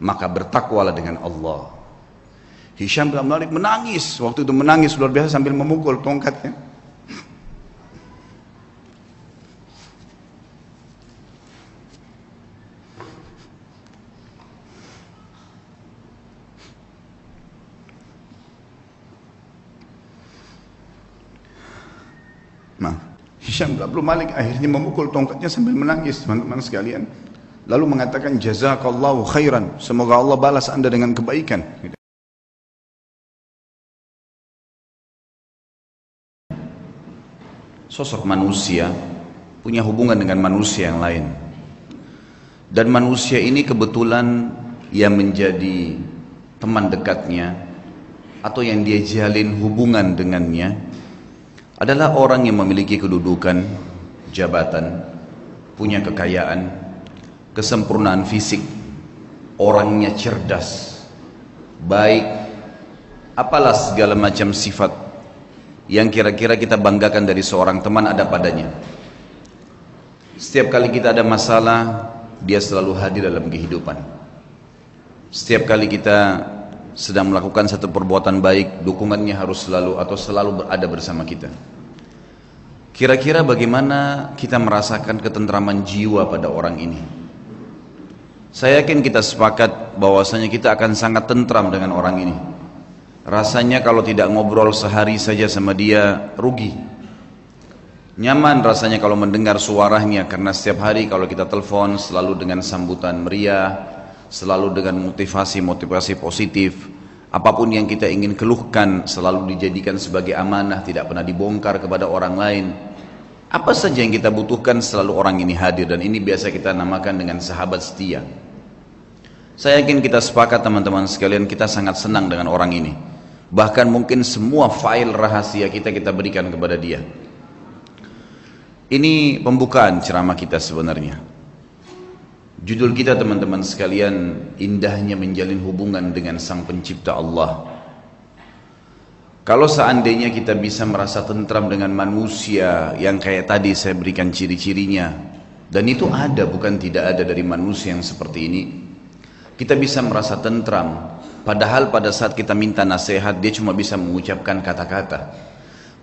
maka bertakwalah dengan Allah. Hisham bin Malik menangis, waktu itu menangis luar biasa sambil memukul tongkatnya. Nah, Hisham bin Malik akhirnya memukul tongkatnya sambil menangis teman-teman sekalian. Lalu mengatakan jazakallahu khairan. Semoga Allah balas anda dengan kebaikan. Sosok manusia punya hubungan dengan manusia yang lain. Dan manusia ini kebetulan yang menjadi teman dekatnya atau yang dia jalin hubungan dengannya adalah orang yang memiliki kedudukan, jabatan, punya kekayaan, kesempurnaan fisik, orangnya cerdas, baik, apalah segala macam sifat yang kira-kira kita banggakan dari seorang teman ada padanya. Setiap kali kita ada masalah, dia selalu hadir dalam kehidupan. Setiap kali kita sedang melakukan satu perbuatan baik, dukungannya harus selalu atau selalu berada bersama kita. Kira-kira bagaimana kita merasakan ketentraman jiwa pada orang ini? Saya yakin kita sepakat bahwasanya kita akan sangat tentram dengan orang ini. Rasanya kalau tidak ngobrol sehari saja sama dia rugi. Nyaman rasanya kalau mendengar suaranya karena setiap hari kalau kita telepon selalu dengan sambutan meriah, selalu dengan motivasi-motivasi positif. Apa pun yang kita ingin keluhkan selalu dijadikan sebagai amanah, tidak pernah dibongkar kepada orang lain. Apa saja yang kita butuhkan selalu orang ini hadir dan ini biasa kita namakan dengan sahabat setia. Saya yakin kita sepakat teman-teman sekalian kita sangat senang dengan orang ini. Bahkan mungkin semua file rahasia kita kita berikan kepada dia. Ini pembukaan ceramah kita sebenarnya. Judul kita teman-teman sekalian indahnya menjalin hubungan dengan sang pencipta Allah. Kalau seandainya kita bisa merasa tentram dengan manusia yang kayak tadi saya berikan ciri-cirinya dan itu ada bukan tidak ada dari manusia yang seperti ini. Kita bisa merasa tentram padahal pada saat kita minta nasihat dia cuma bisa mengucapkan kata-kata.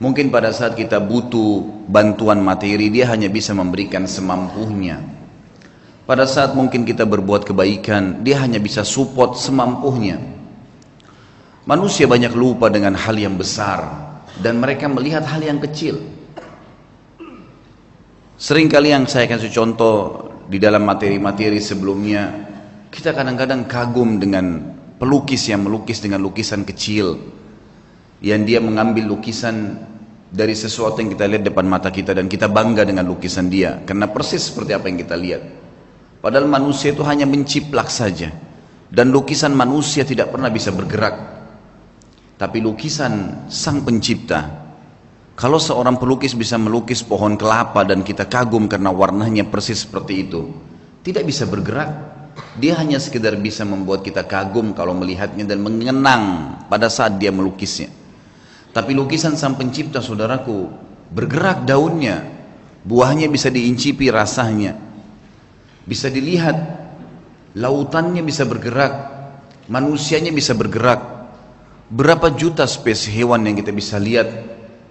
Mungkin pada saat kita butuh bantuan materi dia hanya bisa memberikan semampunya pada saat mungkin kita berbuat kebaikan dia hanya bisa support semampunya Manusia banyak lupa dengan hal yang besar dan mereka melihat hal yang kecil. Sering kali yang saya kasih contoh di dalam materi-materi sebelumnya, kita kadang-kadang kagum dengan pelukis yang melukis dengan lukisan kecil, yang dia mengambil lukisan dari sesuatu yang kita lihat depan mata kita dan kita bangga dengan lukisan dia, karena persis seperti apa yang kita lihat. Padahal manusia itu hanya menciplak saja, dan lukisan manusia tidak pernah bisa bergerak tapi lukisan sang pencipta, kalau seorang pelukis bisa melukis pohon kelapa dan kita kagum karena warnanya persis seperti itu, tidak bisa bergerak. Dia hanya sekedar bisa membuat kita kagum kalau melihatnya dan mengenang pada saat dia melukisnya. Tapi lukisan sang pencipta saudaraku bergerak daunnya, buahnya bisa diincipi rasanya, bisa dilihat, lautannya bisa bergerak, manusianya bisa bergerak, Berapa juta spesies hewan yang kita bisa lihat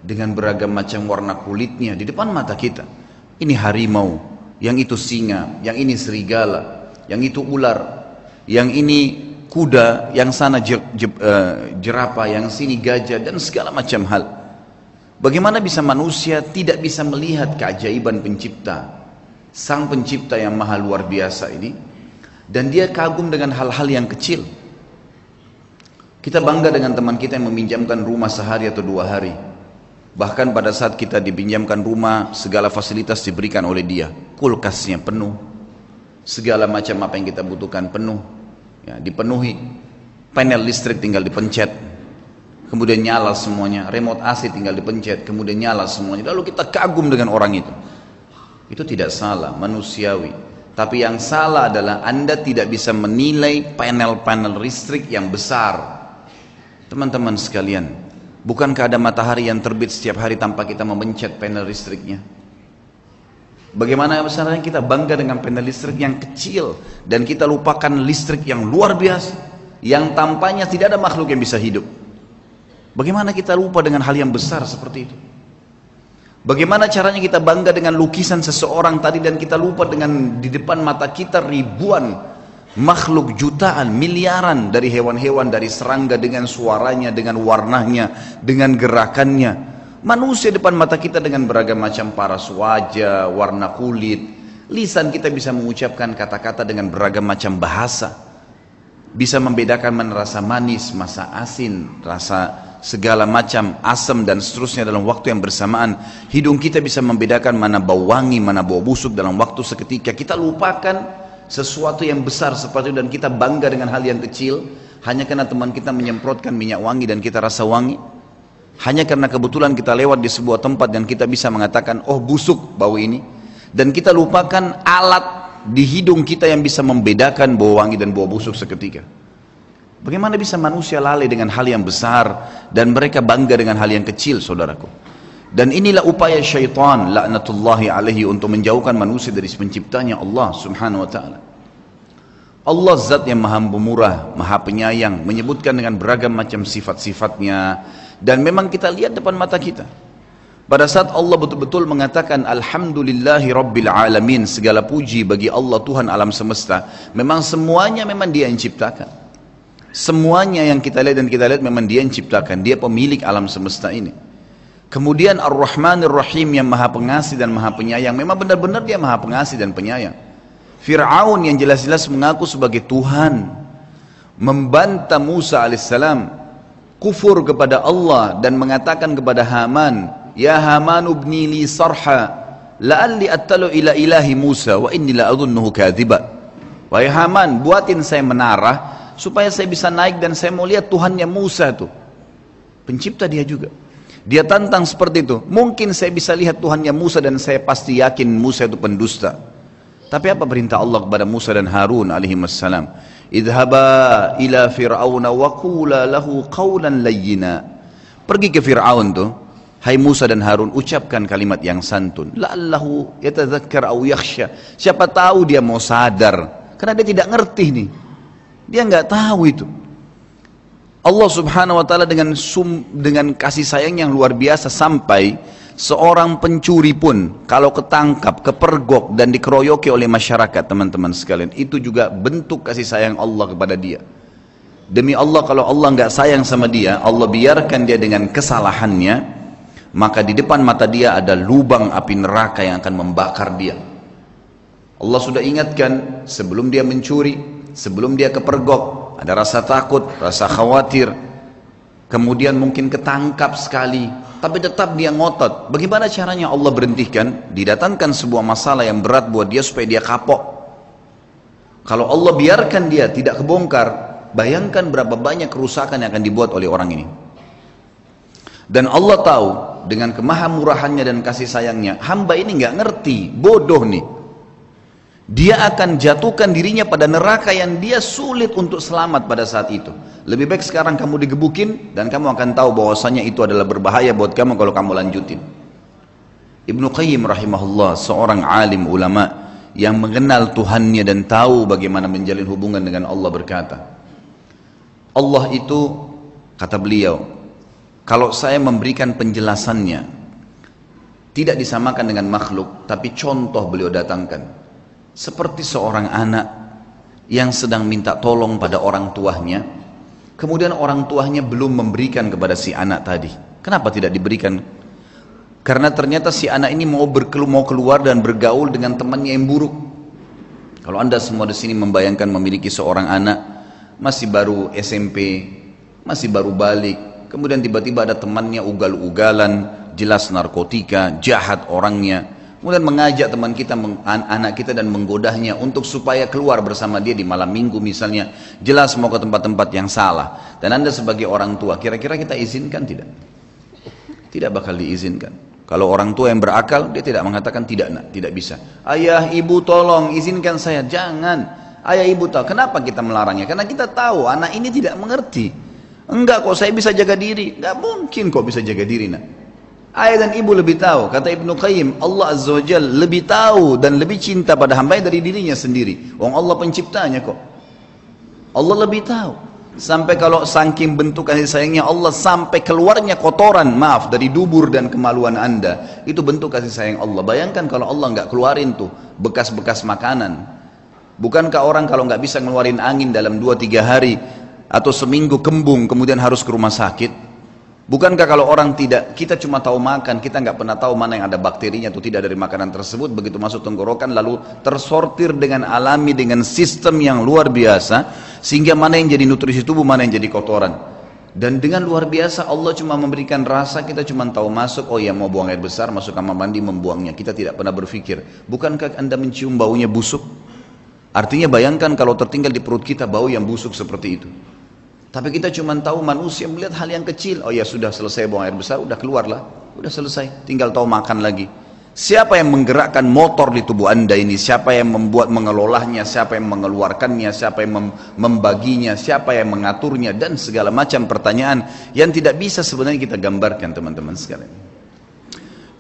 dengan beragam macam warna kulitnya di depan mata kita. Ini harimau, yang itu singa, yang ini serigala, yang itu ular, yang ini kuda, yang sana je, je, uh, jerapah, yang sini gajah dan segala macam hal. Bagaimana bisa manusia tidak bisa melihat keajaiban pencipta, sang pencipta yang maha luar biasa ini, dan dia kagum dengan hal-hal yang kecil. Kita bangga dengan teman kita yang meminjamkan rumah sehari atau dua hari. Bahkan pada saat kita dipinjamkan rumah, segala fasilitas diberikan oleh dia. Kulkasnya penuh. Segala macam apa yang kita butuhkan penuh. Ya, dipenuhi. Panel listrik tinggal dipencet. Kemudian nyala semuanya. Remote AC tinggal dipencet. Kemudian nyala semuanya. Lalu kita kagum dengan orang itu. Itu tidak salah, manusiawi. Tapi yang salah adalah Anda tidak bisa menilai panel-panel listrik yang besar Teman-teman sekalian, bukankah ada matahari yang terbit setiap hari tanpa kita memencet panel listriknya? Bagaimana besarnya kita bangga dengan panel listrik yang kecil dan kita lupakan listrik yang luar biasa yang tampaknya tidak ada makhluk yang bisa hidup. Bagaimana kita lupa dengan hal yang besar seperti itu? Bagaimana caranya kita bangga dengan lukisan seseorang tadi dan kita lupa dengan di depan mata kita ribuan makhluk jutaan, miliaran dari hewan-hewan, dari serangga dengan suaranya, dengan warnanya, dengan gerakannya. Manusia depan mata kita dengan beragam macam paras wajah, warna kulit. Lisan kita bisa mengucapkan kata-kata dengan beragam macam bahasa. Bisa membedakan mana rasa manis, masa asin, rasa segala macam asam dan seterusnya dalam waktu yang bersamaan. Hidung kita bisa membedakan mana bau wangi, mana bau busuk dalam waktu seketika. Kita lupakan sesuatu yang besar seperti itu dan kita bangga dengan hal yang kecil hanya karena teman kita menyemprotkan minyak wangi dan kita rasa wangi. Hanya karena kebetulan kita lewat di sebuah tempat dan kita bisa mengatakan, oh busuk bau ini. Dan kita lupakan alat di hidung kita yang bisa membedakan bau wangi dan bau busuk seketika. Bagaimana bisa manusia lalai dengan hal yang besar dan mereka bangga dengan hal yang kecil, saudaraku? Dan inilah upaya syaitan laknatullahi alaihi untuk menjauhkan manusia dari penciptanya Allah subhanahu wa ta'ala. Allah zat yang maha pemurah, maha penyayang, menyebutkan dengan beragam macam sifat-sifatnya. Dan memang kita lihat depan mata kita. Pada saat Allah betul-betul mengatakan Alhamdulillahi Rabbil Alamin Segala puji bagi Allah Tuhan alam semesta Memang semuanya memang dia yang ciptakan Semuanya yang kita lihat dan kita lihat memang dia yang ciptakan. Dia pemilik alam semesta ini. Kemudian Ar-Rahmanir Rahim yang maha pengasih dan maha penyayang. Memang benar-benar dia maha pengasih dan penyayang. Fir'aun yang jelas-jelas mengaku sebagai Tuhan. Membantah Musa alaihissalam. Kufur kepada Allah dan mengatakan kepada Haman. Ya Haman ubni li sarha. La'alli attalu ila ilahi Musa wa inni la adunnuhu kadhiba. Wahai Haman, buatin saya menara supaya saya bisa naik dan saya mau lihat Tuhannya Musa itu. Pencipta dia juga. Dia tantang seperti itu. Mungkin saya bisa lihat Tuhannya Musa dan saya pasti yakin Musa itu pendusta. Tapi apa perintah Allah kepada Musa dan Harun alaihi wassalam? Idhaba ila fir'auna wa qula lahu qawlan layyina. Pergi ke Fir'aun tuh. Hai Musa dan Harun ucapkan kalimat yang santun. La'allahu yatadzakkar au yakhsha. Siapa tahu dia mau sadar. Karena dia tidak ngerti nih. Dia nggak tahu itu. Allah Subhanahu wa taala dengan dengan kasih sayang yang luar biasa sampai seorang pencuri pun kalau ketangkap, kepergok dan dikeroyoki oleh masyarakat teman-teman sekalian, itu juga bentuk kasih sayang Allah kepada dia. Demi Allah kalau Allah nggak sayang sama dia, Allah biarkan dia dengan kesalahannya, maka di depan mata dia ada lubang api neraka yang akan membakar dia. Allah sudah ingatkan sebelum dia mencuri, sebelum dia kepergok ada rasa takut, rasa khawatir. Kemudian mungkin ketangkap sekali. Tapi tetap dia ngotot. Bagaimana caranya Allah berhentikan? Didatangkan sebuah masalah yang berat buat dia supaya dia kapok. Kalau Allah biarkan dia tidak kebongkar bayangkan berapa banyak kerusakan yang akan dibuat oleh orang ini. Dan Allah tahu dengan kemahamurahannya dan kasih sayangnya hamba ini nggak ngerti bodoh nih dia akan jatuhkan dirinya pada neraka yang dia sulit untuk selamat pada saat itu. Lebih baik sekarang kamu digebukin dan kamu akan tahu bahwasanya itu adalah berbahaya buat kamu kalau kamu lanjutin. Ibnu Qayyim rahimahullah seorang alim ulama yang mengenal Tuhannya dan tahu bagaimana menjalin hubungan dengan Allah berkata, Allah itu kata beliau, kalau saya memberikan penjelasannya tidak disamakan dengan makhluk, tapi contoh beliau datangkan seperti seorang anak yang sedang minta tolong pada orang tuanya kemudian orang tuanya belum memberikan kepada si anak tadi. Kenapa tidak diberikan? Karena ternyata si anak ini mau, berkelu, mau keluar dan bergaul dengan temannya yang buruk. Kalau anda semua di sini membayangkan memiliki seorang anak masih baru SMP masih baru balik kemudian tiba-tiba ada temannya ugal-ugalan jelas narkotika jahat orangnya Kemudian mengajak teman kita, anak kita dan menggodahnya untuk supaya keluar bersama dia di malam minggu misalnya. Jelas mau ke tempat-tempat yang salah. Dan anda sebagai orang tua, kira-kira kita izinkan tidak? Tidak bakal diizinkan. Kalau orang tua yang berakal, dia tidak mengatakan tidak nak, tidak bisa. Ayah, ibu tolong izinkan saya. Jangan. Ayah, ibu tahu. Kenapa kita melarangnya? Karena kita tahu anak ini tidak mengerti. Enggak kok saya bisa jaga diri. Enggak mungkin kok bisa jaga diri nak. Ayah dan ibu lebih tahu. Kata Ibnu Qayyim, Allah Azza wa Jal lebih tahu dan lebih cinta pada hamba dari dirinya sendiri. Wong Allah penciptanya kok. Allah lebih tahu. Sampai kalau saking bentuk kasih sayangnya Allah sampai keluarnya kotoran, maaf, dari dubur dan kemaluan anda. Itu bentuk kasih sayang Allah. Bayangkan kalau Allah nggak keluarin tuh bekas-bekas makanan. Bukankah orang kalau nggak bisa ngeluarin angin dalam 2-3 hari atau seminggu kembung kemudian harus ke rumah sakit? Bukankah kalau orang tidak, kita cuma tahu makan, kita nggak pernah tahu mana yang ada bakterinya atau tidak dari makanan tersebut, begitu masuk tenggorokan lalu tersortir dengan alami, dengan sistem yang luar biasa, sehingga mana yang jadi nutrisi tubuh, mana yang jadi kotoran. Dan dengan luar biasa Allah cuma memberikan rasa, kita cuma tahu masuk, oh ya mau buang air besar, masuk kamar mandi, membuangnya. Kita tidak pernah berpikir, bukankah anda mencium baunya busuk? Artinya bayangkan kalau tertinggal di perut kita bau yang busuk seperti itu. Tapi kita cuma tahu manusia melihat hal yang kecil. Oh ya sudah selesai buang air besar, udah keluarlah. Udah selesai, tinggal tahu makan lagi. Siapa yang menggerakkan motor di tubuh anda ini? Siapa yang membuat mengelolanya? Siapa yang mengeluarkannya? Siapa yang membaginya? Siapa yang mengaturnya? Dan segala macam pertanyaan yang tidak bisa sebenarnya kita gambarkan teman-teman sekalian.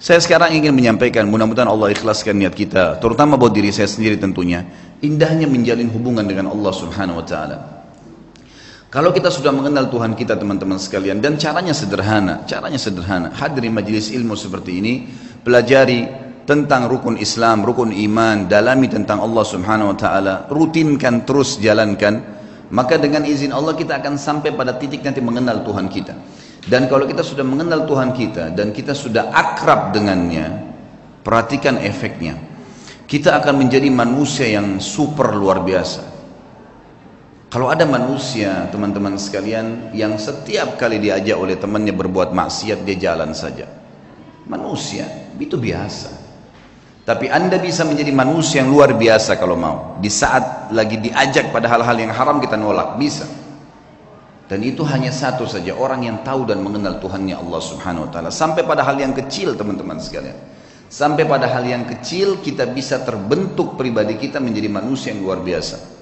Saya sekarang ingin menyampaikan, mudah-mudahan Allah ikhlaskan niat kita, terutama buat diri saya sendiri tentunya, indahnya menjalin hubungan dengan Allah Subhanahu wa taala. Kalau kita sudah mengenal Tuhan kita teman-teman sekalian dan caranya sederhana, caranya sederhana. Hadiri majelis ilmu seperti ini, pelajari tentang rukun Islam, rukun iman, dalami tentang Allah Subhanahu wa taala, rutinkan terus jalankan, maka dengan izin Allah kita akan sampai pada titik nanti mengenal Tuhan kita. Dan kalau kita sudah mengenal Tuhan kita dan kita sudah akrab dengannya, perhatikan efeknya. Kita akan menjadi manusia yang super luar biasa kalau ada manusia, teman-teman sekalian, yang setiap kali diajak oleh temannya berbuat maksiat, dia jalan saja. Manusia, itu biasa. Tapi anda bisa menjadi manusia yang luar biasa kalau mau. Di saat lagi diajak pada hal-hal yang haram kita nolak, bisa. Dan itu hanya satu saja, orang yang tahu dan mengenal Tuhannya Allah subhanahu wa ta'ala. Sampai pada hal yang kecil teman-teman sekalian. Sampai pada hal yang kecil kita bisa terbentuk pribadi kita menjadi manusia yang luar biasa.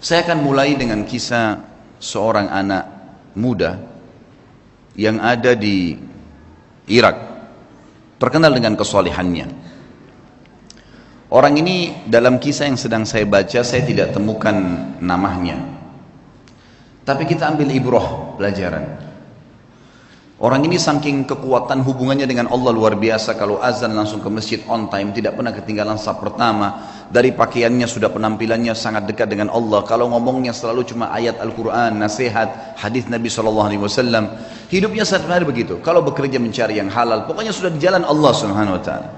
Saya akan mulai dengan kisah seorang anak muda yang ada di Irak, terkenal dengan kesolehannya. Orang ini dalam kisah yang sedang saya baca saya tidak temukan namanya. Tapi kita ambil ibroh pelajaran. Orang ini saking kekuatan hubungannya dengan Allah luar biasa. Kalau azan langsung ke masjid on time tidak pernah ketinggalan saat pertama. Dari pakaiannya sudah penampilannya sangat dekat dengan Allah. Kalau ngomongnya selalu cuma ayat Al-Quran nasihat hadis Nabi SAW hidupnya sehari begitu. Kalau bekerja mencari yang halal pokoknya sudah di jalan Allah Subhanahu Wa Taala.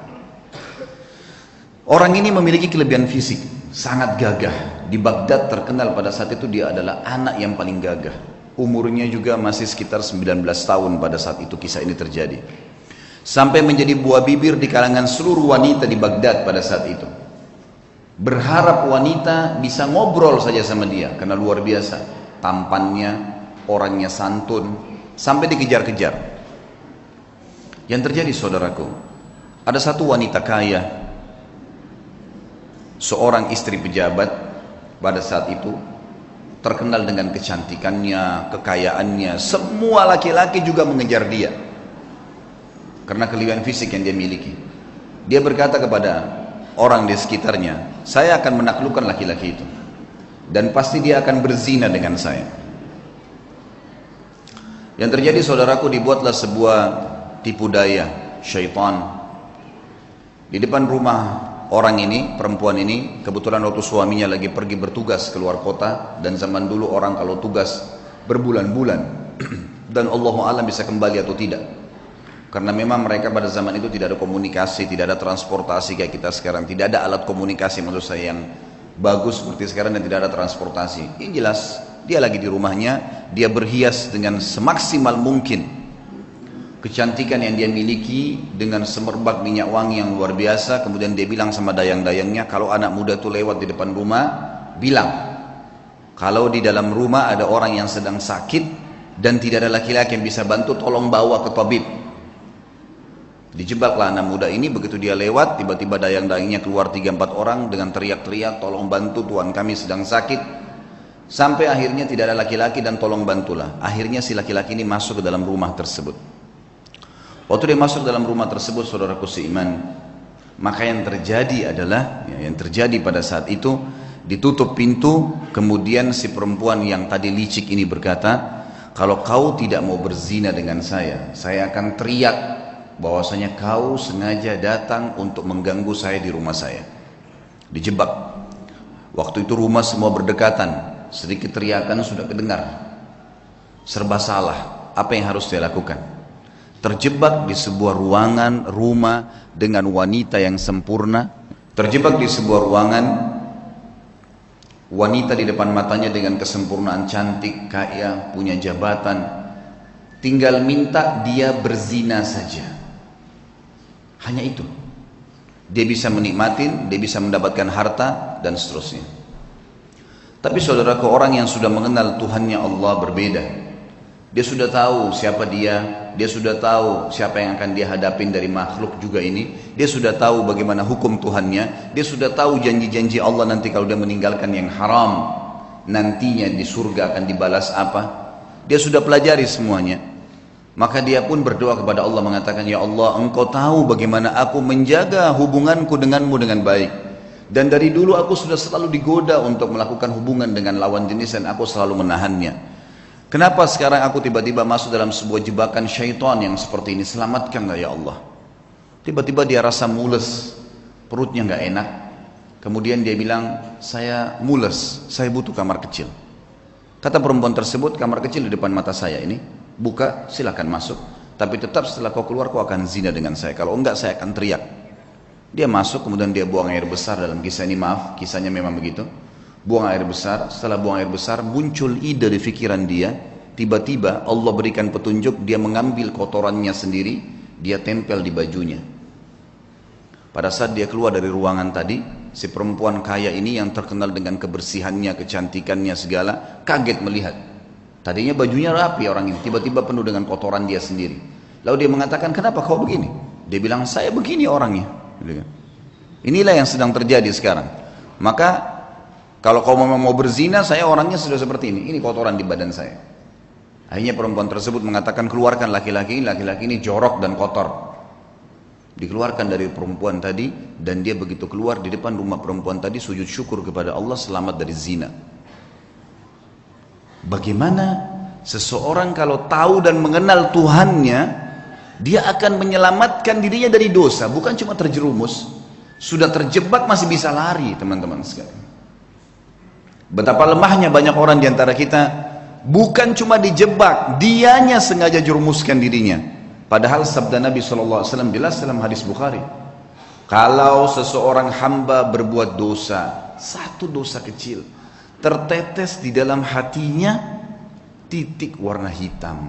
Orang ini memiliki kelebihan fisik. Sangat gagah. Di Baghdad terkenal pada saat itu dia adalah anak yang paling gagah umurnya juga masih sekitar 19 tahun pada saat itu kisah ini terjadi. Sampai menjadi buah bibir di kalangan seluruh wanita di Baghdad pada saat itu. Berharap wanita bisa ngobrol saja sama dia karena luar biasa. Tampannya orangnya santun sampai dikejar-kejar. Yang terjadi saudaraku ada satu wanita kaya seorang istri pejabat pada saat itu terkenal dengan kecantikannya, kekayaannya. Semua laki-laki juga mengejar dia. Karena kelebihan fisik yang dia miliki. Dia berkata kepada orang di sekitarnya, saya akan menaklukkan laki-laki itu. Dan pasti dia akan berzina dengan saya. Yang terjadi saudaraku dibuatlah sebuah tipu daya syaitan di depan rumah orang ini, perempuan ini, kebetulan waktu suaminya lagi pergi bertugas keluar kota dan zaman dulu orang kalau tugas berbulan-bulan dan Allah alam bisa kembali atau tidak. Karena memang mereka pada zaman itu tidak ada komunikasi, tidak ada transportasi kayak kita sekarang, tidak ada alat komunikasi menurut saya yang bagus seperti sekarang dan tidak ada transportasi. Yang jelas dia lagi di rumahnya, dia berhias dengan semaksimal mungkin kecantikan yang dia miliki dengan semerbak minyak wangi yang luar biasa kemudian dia bilang sama dayang-dayangnya kalau anak muda itu lewat di depan rumah bilang kalau di dalam rumah ada orang yang sedang sakit dan tidak ada laki-laki yang bisa bantu tolong bawa ke tabib. Dijebaklah anak muda ini begitu dia lewat tiba-tiba dayang-dayangnya keluar 3-4 orang dengan teriak-teriak tolong bantu Tuhan kami sedang sakit. Sampai akhirnya tidak ada laki-laki dan tolong bantulah. Akhirnya si laki-laki ini masuk ke dalam rumah tersebut Waktu dia masuk dalam rumah tersebut, saudaraku seiman, maka yang terjadi adalah, ya, yang terjadi pada saat itu, ditutup pintu, kemudian si perempuan yang tadi licik ini berkata, kalau kau tidak mau berzina dengan saya, saya akan teriak bahwasanya kau sengaja datang untuk mengganggu saya di rumah saya. Dijebak. Waktu itu rumah semua berdekatan, sedikit teriakan sudah kedengar. Serba salah. Apa yang harus saya lakukan? Terjebak di sebuah ruangan rumah dengan wanita yang sempurna, terjebak di sebuah ruangan wanita di depan matanya dengan kesempurnaan cantik, kaya, punya jabatan, tinggal minta dia berzina saja. Hanya itu. Dia bisa menikmati, dia bisa mendapatkan harta dan seterusnya. Tapi saudaraku orang yang sudah mengenal Tuhannya Allah berbeda. Dia sudah tahu siapa dia, dia sudah tahu siapa yang akan dia hadapin dari makhluk juga ini. Dia sudah tahu bagaimana hukum Tuhannya. Dia sudah tahu janji-janji Allah nanti kalau dia meninggalkan yang haram. Nantinya di surga akan dibalas apa. Dia sudah pelajari semuanya. Maka dia pun berdoa kepada Allah mengatakan, Ya Allah engkau tahu bagaimana aku menjaga hubunganku denganmu dengan baik. Dan dari dulu aku sudah selalu digoda untuk melakukan hubungan dengan lawan jenis dan aku selalu menahannya. Kenapa sekarang aku tiba-tiba masuk dalam sebuah jebakan syaitan yang seperti ini? Selamatkanlah ya Allah. Tiba-tiba dia rasa mules, perutnya nggak enak. Kemudian dia bilang, saya mules, saya butuh kamar kecil. Kata perempuan tersebut, kamar kecil di depan mata saya ini, buka, silakan masuk. Tapi tetap setelah kau keluar, kau akan zina dengan saya. Kalau enggak, saya akan teriak. Dia masuk, kemudian dia buang air besar dalam kisah ini, maaf, kisahnya memang begitu buang air besar, setelah buang air besar muncul ide di pikiran dia, tiba-tiba Allah berikan petunjuk, dia mengambil kotorannya sendiri, dia tempel di bajunya. Pada saat dia keluar dari ruangan tadi, si perempuan kaya ini yang terkenal dengan kebersihannya, kecantikannya segala, kaget melihat. Tadinya bajunya rapi orang ini, tiba-tiba penuh dengan kotoran dia sendiri. Lalu dia mengatakan, kenapa kau begini? Dia bilang, saya begini orangnya. Inilah yang sedang terjadi sekarang. Maka kalau kau memang mau berzina, saya orangnya sudah seperti ini. Ini kotoran di badan saya. Akhirnya perempuan tersebut mengatakan keluarkan laki-laki ini, laki-laki ini jorok dan kotor. Dikeluarkan dari perempuan tadi dan dia begitu keluar di depan rumah perempuan tadi sujud syukur kepada Allah selamat dari zina. Bagaimana seseorang kalau tahu dan mengenal Tuhannya, dia akan menyelamatkan dirinya dari dosa, bukan cuma terjerumus, sudah terjebak masih bisa lari teman-teman sekalian. Betapa lemahnya banyak orang di antara kita bukan cuma dijebak, dianya sengaja jerumuskan dirinya. Padahal sabda Nabi SAW jelas dalam hadis Bukhari. Kalau seseorang hamba berbuat dosa, satu dosa kecil, tertetes di dalam hatinya titik warna hitam,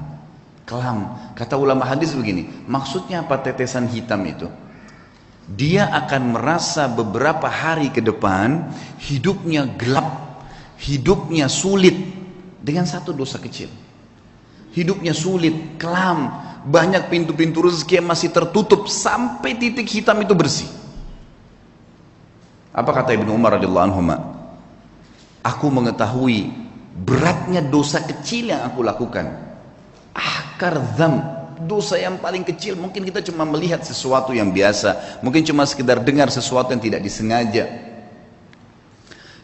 kelam. Kata ulama hadis begini, maksudnya apa tetesan hitam itu? Dia akan merasa beberapa hari ke depan hidupnya gelap hidupnya sulit dengan satu dosa kecil. Hidupnya sulit, kelam, banyak pintu-pintu rezeki yang masih tertutup sampai titik hitam itu bersih. Apa kata Ibnu Umar radhiyallahu anhu? Aku mengetahui beratnya dosa kecil yang aku lakukan. Akar zam, dosa yang paling kecil mungkin kita cuma melihat sesuatu yang biasa, mungkin cuma sekedar dengar sesuatu yang tidak disengaja.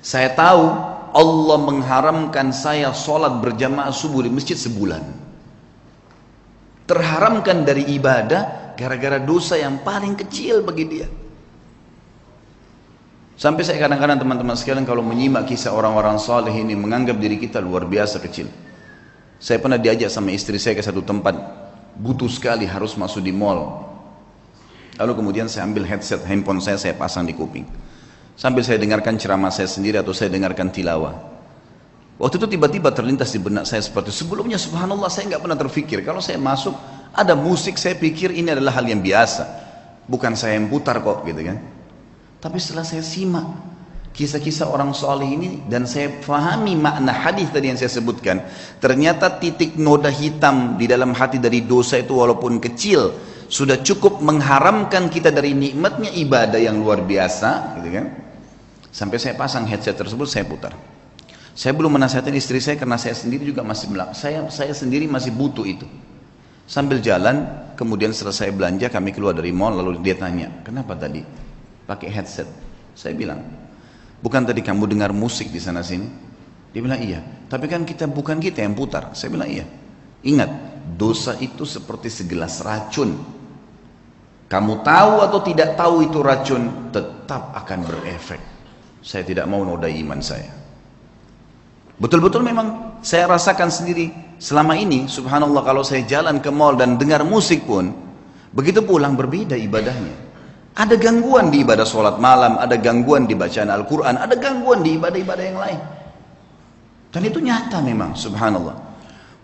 Saya tahu Allah mengharamkan saya sholat berjamaah subuh di masjid sebulan. Terharamkan dari ibadah gara-gara dosa yang paling kecil bagi dia. Sampai saya kadang-kadang teman-teman sekalian kalau menyimak kisah orang-orang saleh ini menganggap diri kita luar biasa kecil. Saya pernah diajak sama istri saya ke satu tempat butuh sekali harus masuk di mall. Lalu kemudian saya ambil headset handphone saya saya pasang di kuping sambil saya dengarkan ceramah saya sendiri atau saya dengarkan tilawah. Waktu itu tiba-tiba terlintas di benak saya seperti sebelumnya subhanallah saya nggak pernah terfikir kalau saya masuk ada musik saya pikir ini adalah hal yang biasa. Bukan saya yang putar kok gitu kan. Tapi setelah saya simak kisah-kisah orang soleh ini dan saya fahami makna hadis tadi yang saya sebutkan ternyata titik noda hitam di dalam hati dari dosa itu walaupun kecil sudah cukup mengharamkan kita dari nikmatnya ibadah yang luar biasa gitu kan Sampai saya pasang headset tersebut saya putar. Saya belum menasihatkan istri saya karena saya sendiri juga masih saya saya sendiri masih butuh itu. Sambil jalan kemudian selesai belanja kami keluar dari mall lalu dia tanya, kenapa tadi pakai headset? Saya bilang, bukan tadi kamu dengar musik di sana sini? Dia bilang iya, tapi kan kita bukan kita yang putar. Saya bilang iya. Ingat, dosa itu seperti segelas racun. Kamu tahu atau tidak tahu itu racun, tetap akan berefek. Saya tidak mau nodai iman saya. Betul-betul memang saya rasakan sendiri selama ini, subhanallah kalau saya jalan ke mall dan dengar musik pun, begitu pulang berbeda ibadahnya. Ada gangguan di ibadah sholat malam, ada gangguan di bacaan Al-Quran, ada gangguan di ibadah-ibadah yang lain. Dan itu nyata memang, subhanallah.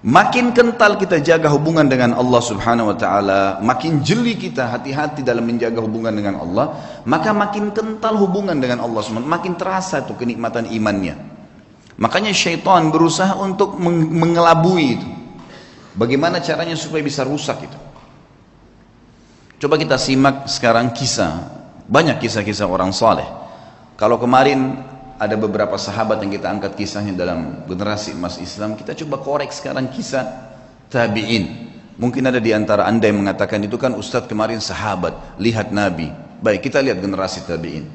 Makin kental kita jaga hubungan dengan Allah subhanahu wa ta'ala Makin jeli kita hati-hati dalam menjaga hubungan dengan Allah Maka makin kental hubungan dengan Allah subhanahu Makin terasa tuh kenikmatan imannya. Makanya syaitan berusaha untuk mengelabui itu. Bagaimana caranya supaya bisa rusak itu? Coba kita simak sekarang kisah Banyak kisah-kisah orang saleh. Kalau kemarin ada beberapa sahabat yang kita angkat kisahnya dalam generasi emas Islam, kita coba korek sekarang kisah tabi'in. Mungkin ada di antara anda yang mengatakan itu kan Ustadz kemarin sahabat, lihat Nabi. Baik, kita lihat generasi tabi'in.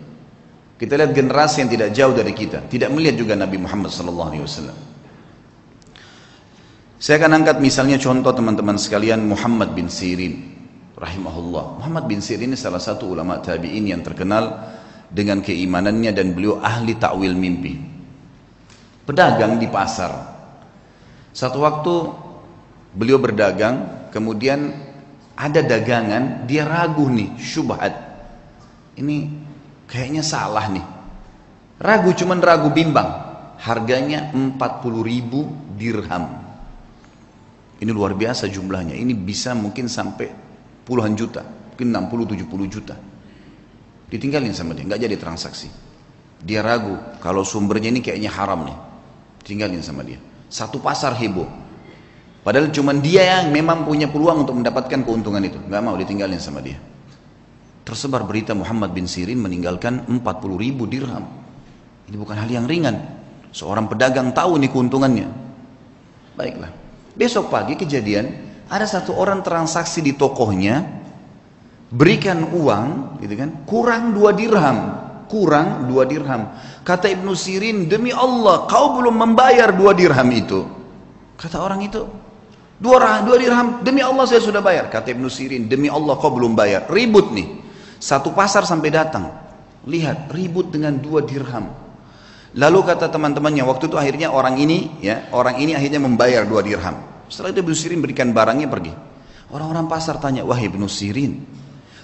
Kita lihat generasi yang tidak jauh dari kita, tidak melihat juga Nabi Muhammad SAW. Saya akan angkat misalnya contoh teman-teman sekalian Muhammad bin Sirin rahimahullah. Muhammad bin Sirin ini salah satu ulama tabi'in yang terkenal dengan keimanannya dan beliau ahli takwil mimpi. Pedagang di pasar. Satu waktu beliau berdagang, kemudian ada dagangan, dia ragu nih, syubhat. Ini kayaknya salah nih. Ragu cuman ragu bimbang. Harganya 40 ribu dirham. Ini luar biasa jumlahnya. Ini bisa mungkin sampai puluhan juta. Mungkin 60-70 juta. Ditinggalin sama dia, nggak jadi transaksi. Dia ragu kalau sumbernya ini kayaknya haram nih. Tinggalin sama dia. Satu pasar heboh. Padahal cuma dia yang memang punya peluang untuk mendapatkan keuntungan itu. Nggak mau ditinggalin sama dia. Tersebar berita Muhammad bin Sirin meninggalkan 40 ribu dirham. Ini bukan hal yang ringan. Seorang pedagang tahu nih keuntungannya. Baiklah. Besok pagi kejadian, ada satu orang transaksi di tokohnya, berikan uang gitu kan? Kurang dua dirham. Kurang dua dirham. Kata Ibnu Sirin demi Allah kau belum membayar dua dirham itu. Kata orang itu dua, dua dirham demi Allah saya sudah bayar. Kata Ibnu Sirin demi Allah kau belum bayar. Ribut nih. Satu pasar sampai datang. Lihat ribut dengan dua dirham. Lalu kata teman-temannya waktu itu akhirnya orang ini ya orang ini akhirnya membayar dua dirham. Setelah itu Ibnu Sirin berikan barangnya pergi. Orang-orang pasar tanya wahai Ibnu Sirin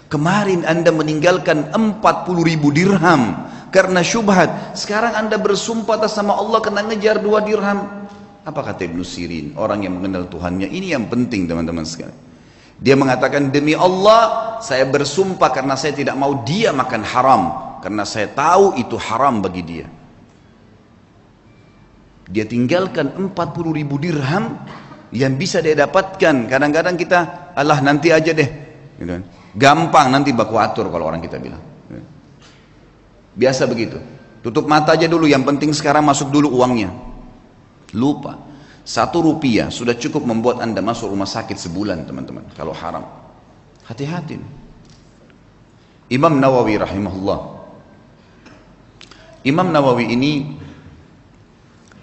Kemarin anda meninggalkan 40 ribu dirham karena syubhat. Sekarang anda bersumpah atas sama Allah kena ngejar dua dirham. Apa kata Ibnu Sirin? Orang yang mengenal Tuhannya. Ini yang penting teman-teman sekalian. Dia mengatakan demi Allah saya bersumpah karena saya tidak mau dia makan haram. Karena saya tahu itu haram bagi dia. Dia tinggalkan 40 ribu dirham yang bisa dia dapatkan. Kadang-kadang kita, Allah nanti aja deh. Gitu kan. Gampang nanti baku atur kalau orang kita bilang. Biasa begitu. Tutup mata aja dulu, yang penting sekarang masuk dulu uangnya. Lupa. Satu rupiah sudah cukup membuat anda masuk rumah sakit sebulan teman-teman. Kalau haram. Hati-hati. Imam Nawawi rahimahullah. Imam Nawawi ini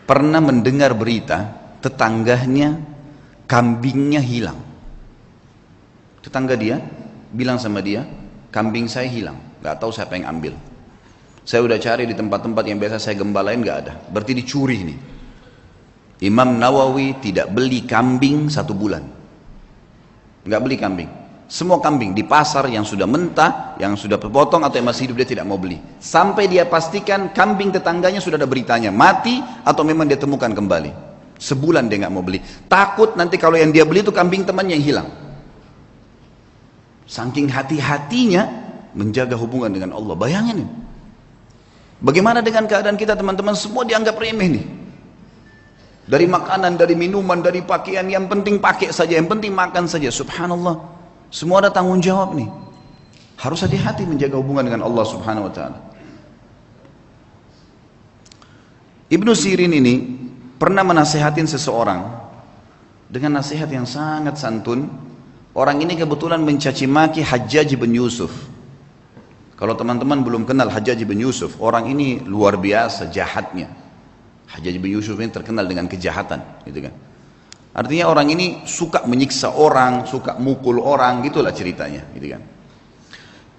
pernah mendengar berita tetangganya kambingnya hilang. Tetangga dia bilang sama dia, kambing saya hilang, nggak tahu siapa yang ambil. Saya udah cari di tempat-tempat yang biasa saya gembalain nggak ada. Berarti dicuri nih. Imam Nawawi tidak beli kambing satu bulan. Nggak beli kambing. Semua kambing di pasar yang sudah mentah, yang sudah terpotong atau yang masih hidup dia tidak mau beli. Sampai dia pastikan kambing tetangganya sudah ada beritanya mati atau memang dia temukan kembali. Sebulan dia nggak mau beli. Takut nanti kalau yang dia beli itu kambing temannya yang hilang. Saking hati-hatinya menjaga hubungan dengan Allah. Bayangin ini. Bagaimana dengan keadaan kita teman-teman semua dianggap remeh nih. Dari makanan, dari minuman, dari pakaian, yang penting pakai saja, yang penting makan saja. Subhanallah. Semua ada tanggung jawab nih. Harus hati-hati menjaga hubungan dengan Allah Subhanahu wa taala. Ibnu Sirin ini pernah menasehatin seseorang dengan nasihat yang sangat santun Orang ini kebetulan mencaci maki Hajjaj bin Yusuf. Kalau teman-teman belum kenal Hajjaj bin Yusuf, orang ini luar biasa jahatnya. Hajjaj bin Yusuf ini terkenal dengan kejahatan, gitu kan. Artinya orang ini suka menyiksa orang, suka mukul orang, gitulah ceritanya, gitu kan.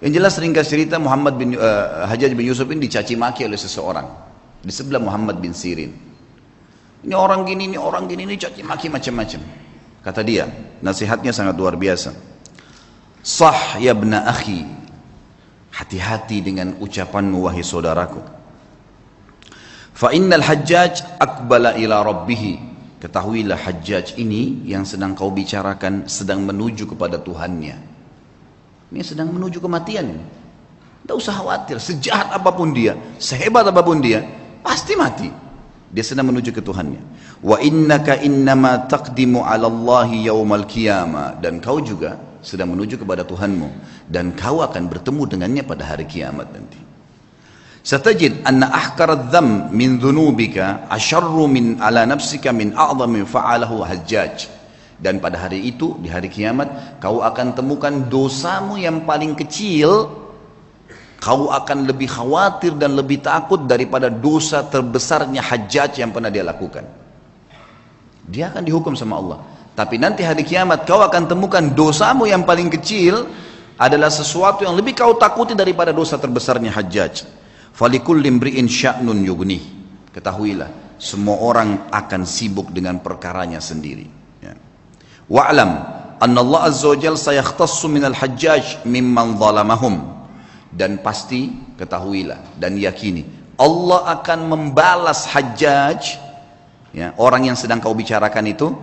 Yang jelas ringkas cerita Muhammad bin uh, Hajjaj bin Yusuf ini dicaci maki oleh seseorang di sebelah Muhammad bin Sirin. Ini orang gini, ini orang gini, ini caci maki macam-macam. Kata dia, nasihatnya sangat luar biasa. Sah ya bna akhi. Hati-hati dengan ucapanmu wahai saudaraku. Fa innal hajjaj akbala ila rabbih Ketahuilah Hajjaj ini yang sedang kau bicarakan sedang menuju kepada Tuhannya. Ini sedang menuju kematian. Tidak usah khawatir, sejahat apa pun dia, sehebat apa pun dia, pasti mati. Dia sedang menuju ke Tuhannya. Wa innaka innama taqdimu 'ala Allah yaumal qiyamah dan kau juga sedang menuju kepada Tuhanmu dan kau akan bertemu dengannya pada hari kiamat nanti. Satajid anna ahkar dham min dhunubika asyarru min ala nafsika min a'zami fa'alahu hajjaj. Dan pada hari itu, di hari kiamat, kau akan temukan dosamu yang paling kecil, kau akan lebih khawatir dan lebih takut daripada dosa terbesarnya hajjaj yang pernah dia lakukan. Dia akan dihukum sama Allah. Tapi nanti hari kiamat kau akan temukan dosamu yang paling kecil adalah sesuatu yang lebih kau takuti daripada dosa terbesarnya hajjaj. Falikul limri'in sya'nun yugni. Ketahuilah, semua orang akan sibuk dengan perkaranya sendiri. Ya. Wa'lam anna Allah Azza wa Jal sayakhtassu minal hajjaj mimman zalamahum. Dan pasti ketahuilah dan yakini Allah akan membalas hajjaj ya, orang yang sedang kau bicarakan itu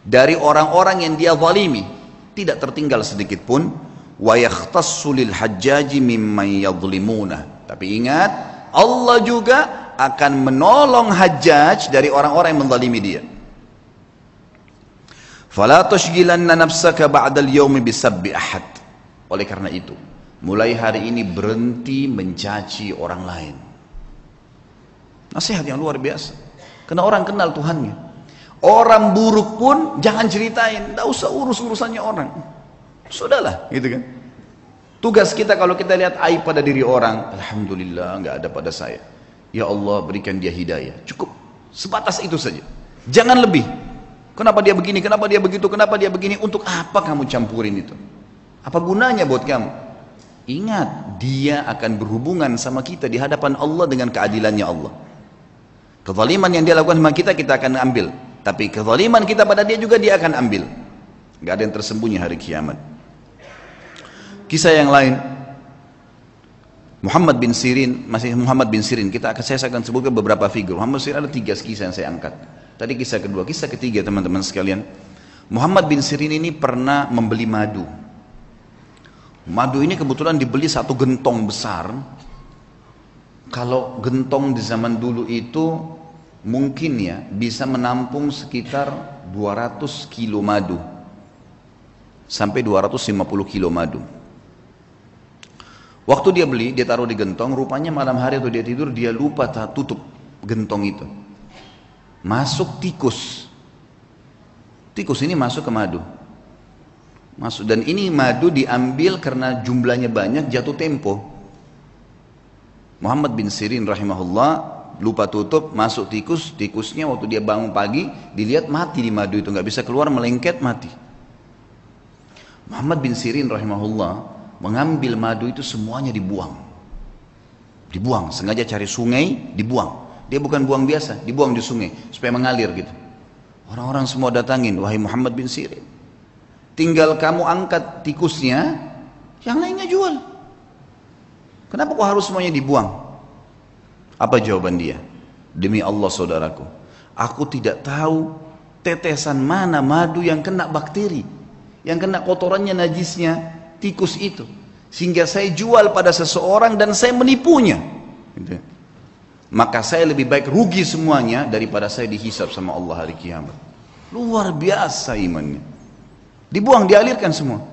dari orang-orang yang dia zalimi tidak tertinggal sedikit pun wa yakhtassu lil hajjaji mimman yadhlimuna tapi ingat, Allah juga akan menolong Hajjaj dari orang-orang yang menzalimi dia. Fala tushghilanna nafsaka ba'dal bisabbi ahad. Oleh karena itu, mulai hari ini berhenti mencaci orang lain. Nasihat yang luar biasa. Karena orang kenal Tuhannya. Orang buruk pun jangan ceritain, tidak usah urus urusannya orang. Sudahlah, gitu kan. Tugas kita kalau kita lihat aib pada diri orang, Alhamdulillah nggak ada pada saya. Ya Allah berikan dia hidayah. Cukup. Sebatas itu saja. Jangan lebih. Kenapa dia begini, kenapa dia begitu, kenapa dia begini. Untuk apa kamu campurin itu? Apa gunanya buat kamu? Ingat, dia akan berhubungan sama kita di hadapan Allah dengan keadilannya Allah. Kezaliman yang dia lakukan sama kita, kita akan ambil. Tapi kezaliman kita pada dia juga dia akan ambil. Gak ada yang tersembunyi hari kiamat. Kisah yang lain Muhammad bin Sirin masih Muhammad bin Sirin kita akan saya akan sebutkan beberapa figur Muhammad Sirin ada tiga kisah yang saya angkat tadi kisah kedua kisah ketiga teman-teman sekalian Muhammad bin Sirin ini pernah membeli madu madu ini kebetulan dibeli satu gentong besar kalau gentong di zaman dulu itu mungkin ya bisa menampung sekitar 200 kilo madu sampai 250 kilo madu Waktu dia beli, dia taruh di gentong, rupanya malam hari atau dia tidur, dia lupa tutup gentong itu. Masuk tikus. Tikus ini masuk ke madu. Masuk dan ini madu diambil karena jumlahnya banyak jatuh tempo. Muhammad bin Sirin rahimahullah lupa tutup, masuk tikus, tikusnya waktu dia bangun pagi dilihat mati di madu itu nggak bisa keluar melengket mati. Muhammad bin Sirin rahimahullah mengambil madu itu semuanya dibuang. Dibuang, sengaja cari sungai, dibuang. Dia bukan buang biasa, dibuang di sungai supaya mengalir gitu. Orang-orang semua datangin, wahai Muhammad bin Sirin. Tinggal kamu angkat tikusnya, yang lainnya jual. Kenapa kok harus semuanya dibuang? Apa jawaban dia? Demi Allah saudaraku, aku tidak tahu tetesan mana madu yang kena bakteri, yang kena kotorannya najisnya, tikus itu sehingga saya jual pada seseorang dan saya menipunya gitu. maka saya lebih baik rugi semuanya daripada saya dihisap sama Allah hari kiamat luar biasa imannya dibuang dialirkan semua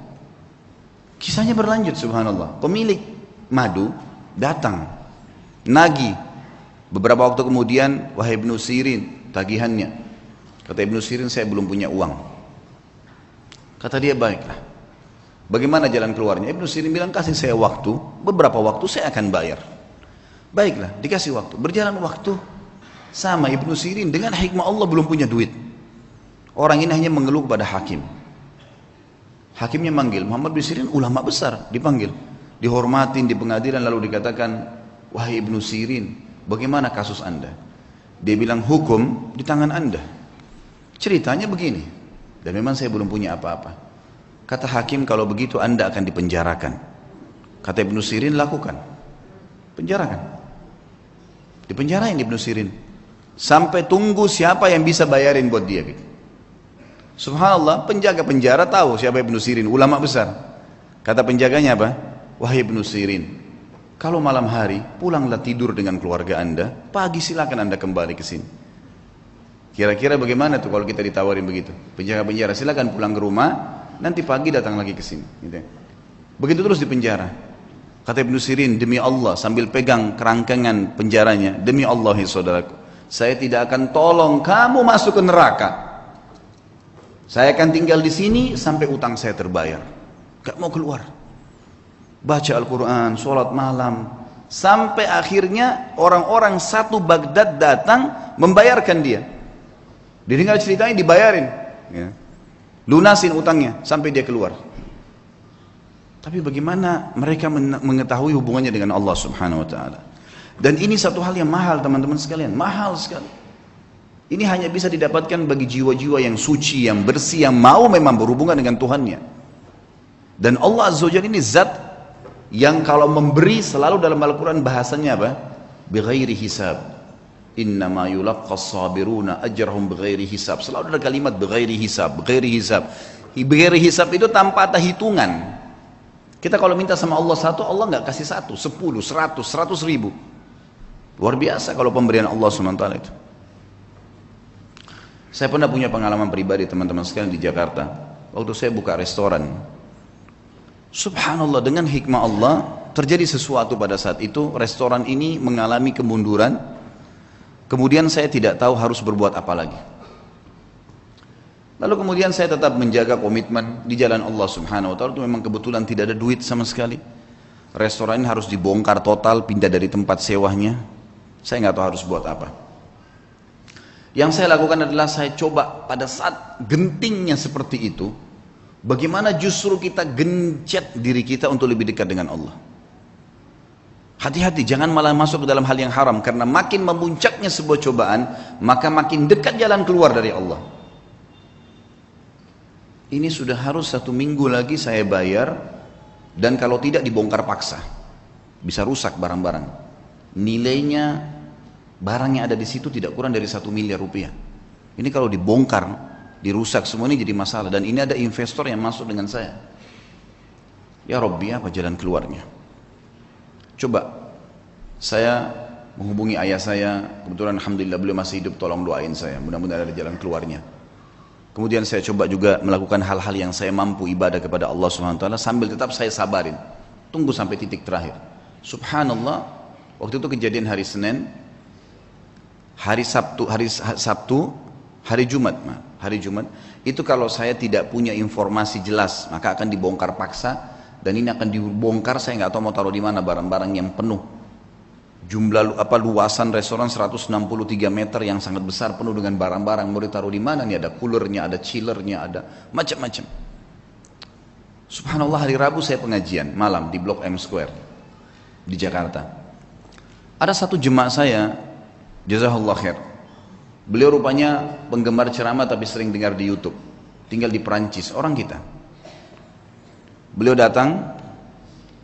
kisahnya berlanjut subhanallah pemilik madu datang nagi beberapa waktu kemudian wahai Ibnu Sirin tagihannya kata Ibnu Sirin saya belum punya uang Kata dia, baiklah. Bagaimana jalan keluarnya? Ibnu Sirin bilang, kasih saya waktu, beberapa waktu saya akan bayar. Baiklah, dikasih waktu. Berjalan waktu, sama Ibnu Sirin dengan hikmah Allah belum punya duit. Orang ini hanya mengeluh kepada hakim. Hakimnya manggil, Muhammad bin Sirin ulama besar, dipanggil. Dihormatin di pengadilan lalu dikatakan, wahai Ibnu Sirin, bagaimana kasus anda? Dia bilang, hukum di tangan anda. Ceritanya begini, dan memang saya belum punya apa-apa. Kata hakim kalau begitu anda akan dipenjarakan. Kata Ibnu Sirin lakukan. Penjarakan. Dipenjarain Ibnu Sirin. Sampai tunggu siapa yang bisa bayarin buat dia. Gitu. Subhanallah penjaga penjara tahu siapa Ibnu Sirin. Ulama besar. Kata penjaganya apa? Wahai Ibnu Sirin. Kalau malam hari pulanglah tidur dengan keluarga anda. Pagi silakan anda kembali ke sini. Kira-kira bagaimana tuh kalau kita ditawarin begitu? Penjaga penjara silakan pulang ke rumah nanti pagi datang lagi ke sini. Gitu. Ya. Begitu terus di penjara. Kata Ibnu Sirin, demi Allah sambil pegang kerangkengan penjaranya, demi Allah saudaraku, saya tidak akan tolong kamu masuk ke neraka. Saya akan tinggal di sini sampai utang saya terbayar. Gak mau keluar. Baca Al-Quran, sholat malam. Sampai akhirnya orang-orang satu Baghdad datang membayarkan dia. Didengar ceritanya dibayarin. Ya lunasin utangnya sampai dia keluar. Tapi bagaimana mereka mengetahui hubungannya dengan Allah Subhanahu wa taala? Dan ini satu hal yang mahal teman-teman sekalian, mahal sekali. Ini hanya bisa didapatkan bagi jiwa-jiwa yang suci, yang bersih, yang mau memang berhubungan dengan Tuhannya. Dan Allah Azza wa ini zat yang kalau memberi selalu dalam Al-Quran bahasanya apa? Bighairi hisab. Innama yulaqqas sabiruna ajrahum bighairi hisab. Selalu ada kalimat bighairi hisab, bighairi hisab. Bighairi hisab itu tanpa ada hitungan. Kita kalau minta sama Allah satu, Allah nggak kasih satu, sepuluh, seratus, seratus ribu. Luar biasa kalau pemberian Allah SWT itu. Saya pernah punya pengalaman pribadi teman-teman sekalian di Jakarta. Waktu saya buka restoran. Subhanallah dengan hikmah Allah terjadi sesuatu pada saat itu. Restoran ini mengalami kemunduran Kemudian saya tidak tahu harus berbuat apa lagi. Lalu kemudian saya tetap menjaga komitmen di jalan Allah Subhanahu wa taala itu memang kebetulan tidak ada duit sama sekali. Restoran ini harus dibongkar total, pindah dari tempat sewanya. Saya nggak tahu harus buat apa. Yang saya lakukan adalah saya coba pada saat gentingnya seperti itu, bagaimana justru kita gencet diri kita untuk lebih dekat dengan Allah. Hati-hati jangan malah masuk ke dalam hal yang haram karena makin memuncaknya sebuah cobaan maka makin dekat jalan keluar dari Allah. Ini sudah harus satu minggu lagi saya bayar dan kalau tidak dibongkar paksa bisa rusak barang-barang. Nilainya barang yang ada di situ tidak kurang dari satu miliar rupiah. Ini kalau dibongkar, dirusak semua ini jadi masalah dan ini ada investor yang masuk dengan saya. Ya Robbi apa jalan keluarnya? Coba saya menghubungi ayah saya, kebetulan Alhamdulillah beliau masih hidup, tolong doain saya, mudah-mudahan ada jalan keluarnya. Kemudian saya coba juga melakukan hal-hal yang saya mampu ibadah kepada Allah SWT sambil tetap saya sabarin. Tunggu sampai titik terakhir. Subhanallah, waktu itu kejadian hari Senin, hari Sabtu, hari Sabtu, hari Jumat, hari Jumat, itu kalau saya tidak punya informasi jelas, maka akan dibongkar paksa dan ini akan dibongkar saya nggak tahu mau taruh di mana barang-barang yang penuh. Jumlah apa luasan restoran 163 meter yang sangat besar penuh dengan barang-barang. Mau ditaruh di mana nih? Ada coolernya ada chillernya ada macam-macam. Subhanallah hari Rabu saya pengajian malam di Blok M Square di Jakarta. Ada satu jemaah saya jazakallah khair beliau rupanya penggemar ceramah tapi sering dengar di YouTube tinggal di Perancis orang kita Beliau datang,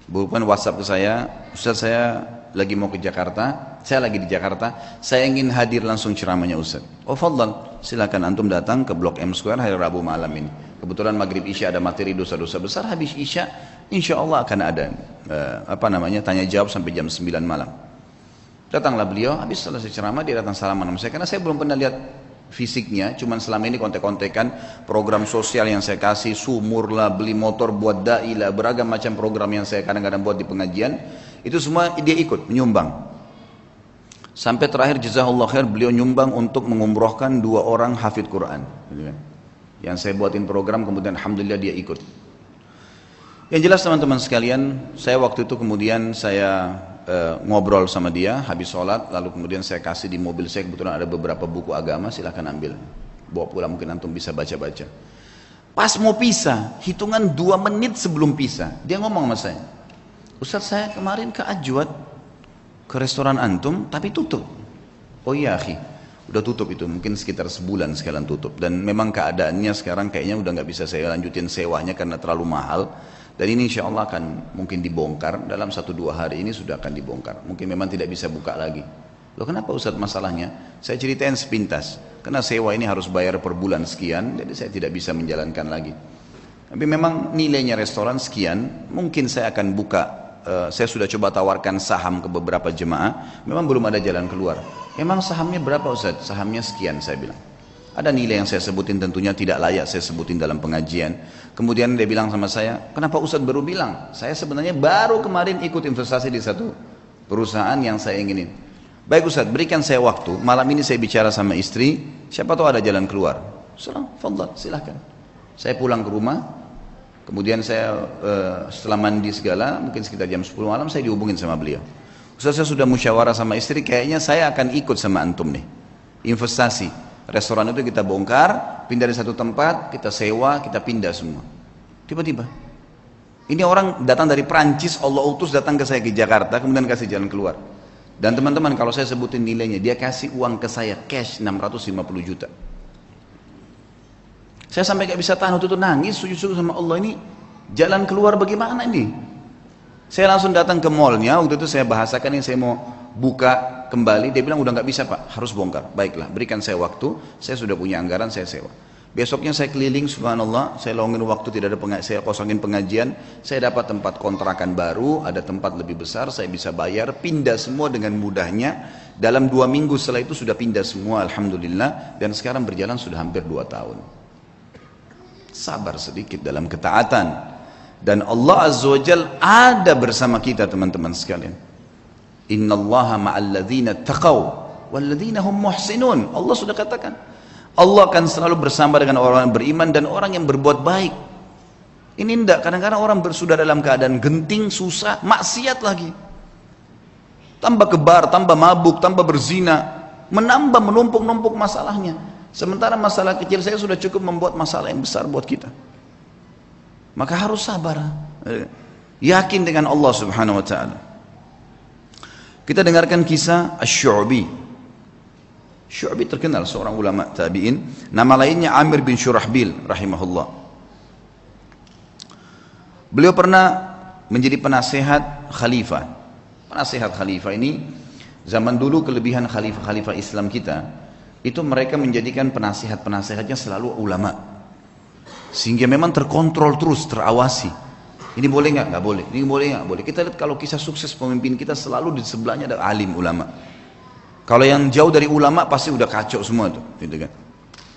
bukan WhatsApp ke saya, Ustaz saya lagi mau ke Jakarta, saya lagi di Jakarta, saya ingin hadir langsung ceramahnya Ustaz. Oh fadlan, silakan antum datang ke Blok M Square hari Rabu malam ini. Kebetulan maghrib isya ada materi dosa-dosa besar, habis isya insya Allah akan ada uh, apa namanya tanya jawab sampai jam 9 malam. Datanglah beliau, habis selesai ceramah dia datang salaman sama saya karena saya belum pernah lihat fisiknya, cuman selama ini kontek-kontekan program sosial yang saya kasih, sumur lah, beli motor buat da'i lah, beragam macam program yang saya kadang-kadang buat di pengajian, itu semua dia ikut, menyumbang. Sampai terakhir jazakallah khair beliau nyumbang untuk mengumrohkan dua orang hafid Quran. Gitu kan. Yang saya buatin program kemudian alhamdulillah dia ikut. Yang jelas teman-teman sekalian, saya waktu itu kemudian saya e, ngobrol sama dia habis sholat, lalu kemudian saya kasih di mobil saya kebetulan ada beberapa buku agama, silahkan ambil. Bawa pulang mungkin antum bisa baca-baca. Pas mau pisah, hitungan dua menit sebelum pisah, dia ngomong sama saya, Ustaz saya kemarin ke Ajwad, ke restoran antum, tapi tutup. Oh iya akhi, udah tutup itu, mungkin sekitar sebulan sekalian tutup. Dan memang keadaannya sekarang kayaknya udah nggak bisa saya lanjutin sewanya karena terlalu mahal. Dan ini insya Allah akan mungkin dibongkar dalam satu dua hari ini sudah akan dibongkar. Mungkin memang tidak bisa buka lagi. Loh kenapa Ustaz masalahnya? Saya ceritain sepintas. Karena sewa ini harus bayar per bulan sekian, jadi saya tidak bisa menjalankan lagi. Tapi memang nilainya restoran sekian, mungkin saya akan buka. Uh, saya sudah coba tawarkan saham ke beberapa jemaah, memang belum ada jalan keluar. Emang sahamnya berapa Ustaz? Sahamnya sekian saya bilang. Ada nilai yang saya sebutin tentunya tidak layak saya sebutin dalam pengajian. Kemudian dia bilang sama saya, kenapa Ustadz baru bilang? Saya sebenarnya baru kemarin ikut investasi di satu perusahaan yang saya inginin. Baik Ustadz, berikan saya waktu. Malam ini saya bicara sama istri, siapa tahu ada jalan keluar. Salam, fadl, silahkan. Saya pulang ke rumah, kemudian saya uh, setelah mandi segala, mungkin sekitar jam 10 malam saya dihubungin sama beliau. Ustadz saya sudah musyawarah sama istri, kayaknya saya akan ikut sama antum nih. Investasi Restoran itu kita bongkar, pindah dari satu tempat, kita sewa, kita pindah semua. Tiba-tiba. Ini orang datang dari Prancis, Allah utus datang ke saya ke Jakarta, kemudian kasih jalan keluar. Dan teman-teman kalau saya sebutin nilainya, dia kasih uang ke saya cash 650 juta. Saya sampai gak bisa tahan waktu itu nangis, sujud-sujud sama Allah ini jalan keluar bagaimana ini? Saya langsung datang ke mallnya, waktu itu saya bahasakan ini saya mau buka kembali, dia bilang udah nggak bisa pak, harus bongkar. Baiklah, berikan saya waktu, saya sudah punya anggaran, saya sewa. Besoknya saya keliling, subhanallah, saya longin waktu, tidak ada pengajian, saya kosongin pengajian, saya dapat tempat kontrakan baru, ada tempat lebih besar, saya bisa bayar, pindah semua dengan mudahnya. Dalam dua minggu setelah itu sudah pindah semua, alhamdulillah, dan sekarang berjalan sudah hampir dua tahun. Sabar sedikit dalam ketaatan. Dan Allah Azza wa Jal ada bersama kita teman-teman sekalian. Inna Allah ma'alladzina taqaw walladzina hum muhsinun. Allah sudah katakan. Allah akan selalu bersama dengan orang yang beriman dan orang yang berbuat baik. Ini tidak, kadang-kadang orang bersudah dalam keadaan genting, susah, maksiat lagi. Tambah kebar, tambah mabuk, tambah berzina, menambah menumpuk-numpuk masalahnya. Sementara masalah kecil saya sudah cukup membuat masalah yang besar buat kita. Maka harus sabar. Eh, yakin dengan Allah Subhanahu wa taala. Kita dengarkan kisah Ash-Syu'bi. Syu'bi terkenal seorang ulama tabi'in. Nama lainnya Amir bin Syurahbil rahimahullah. Beliau pernah menjadi penasehat khalifah. Penasehat khalifah ini zaman dulu kelebihan khalifah-khalifah Islam kita itu mereka menjadikan penasehat-penasehatnya selalu ulama. Sehingga memang terkontrol terus, terawasi. Ini boleh nggak? Nggak boleh. Ini boleh nggak? Boleh. Kita lihat kalau kisah sukses pemimpin kita selalu di sebelahnya ada alim ulama. Kalau yang jauh dari ulama pasti udah kacau semua tuh, gitu kan?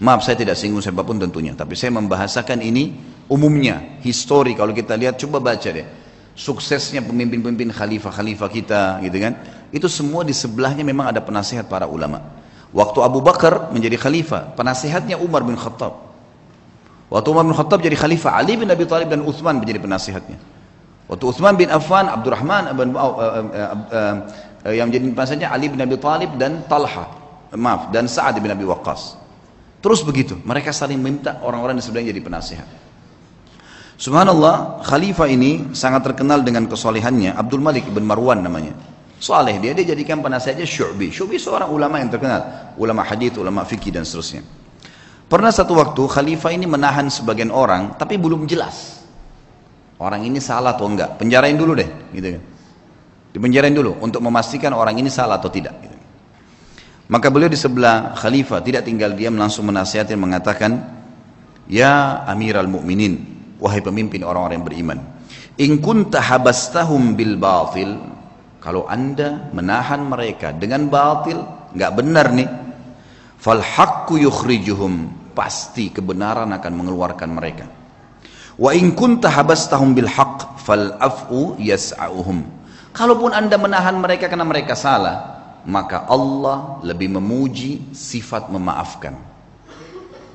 Maaf saya tidak singgung siapa pun tentunya, tapi saya membahasakan ini umumnya, histori kalau kita lihat coba baca deh. Suksesnya pemimpin-pemimpin khalifah-khalifah kita, gitu kan? Itu semua di sebelahnya memang ada penasihat para ulama. Waktu Abu Bakar menjadi khalifah, penasihatnya Umar bin Khattab. Waktu Umar bin Khattab jadi khalifah, Ali bin Abi Thalib dan Uthman menjadi penasihatnya. Waktu Uthman bin Affan, Abdurrahman bin, uh, uh, uh, uh, yang menjadi penasihatnya Ali bin Abi Thalib dan Talha, maaf, dan Sa'ad bin Abi Waqqas. Terus begitu, mereka saling minta orang-orang di sebelahnya jadi penasihat. Subhanallah, khalifah ini sangat terkenal dengan kesolehannya, Abdul Malik bin Marwan namanya. Saleh dia, dia jadikan penasihatnya Syu'bi. Syu'bi seorang ulama yang terkenal, ulama hadith, ulama fikih dan seterusnya. Pernah satu waktu khalifah ini menahan sebagian orang tapi belum jelas. Orang ini salah atau enggak. Penjarain dulu deh, gitu kan. Dipenjarain dulu untuk memastikan orang ini salah atau tidak. Gitu. Maka beliau di sebelah khalifah tidak tinggal diam langsung menasihatin mengatakan, Ya Amiral Mukminin, wahai pemimpin orang-orang yang beriman, in kunta habastahum bil batil, kalau anda menahan mereka dengan batil, nggak benar nih, fal yukhrijuhum. Pasti kebenaran akan mengeluarkan mereka. Wa in kunta habastahum bil haqq fal af'u yas'auhum. Kalaupun anda menahan mereka karena mereka salah maka Allah lebih memuji sifat memaafkan.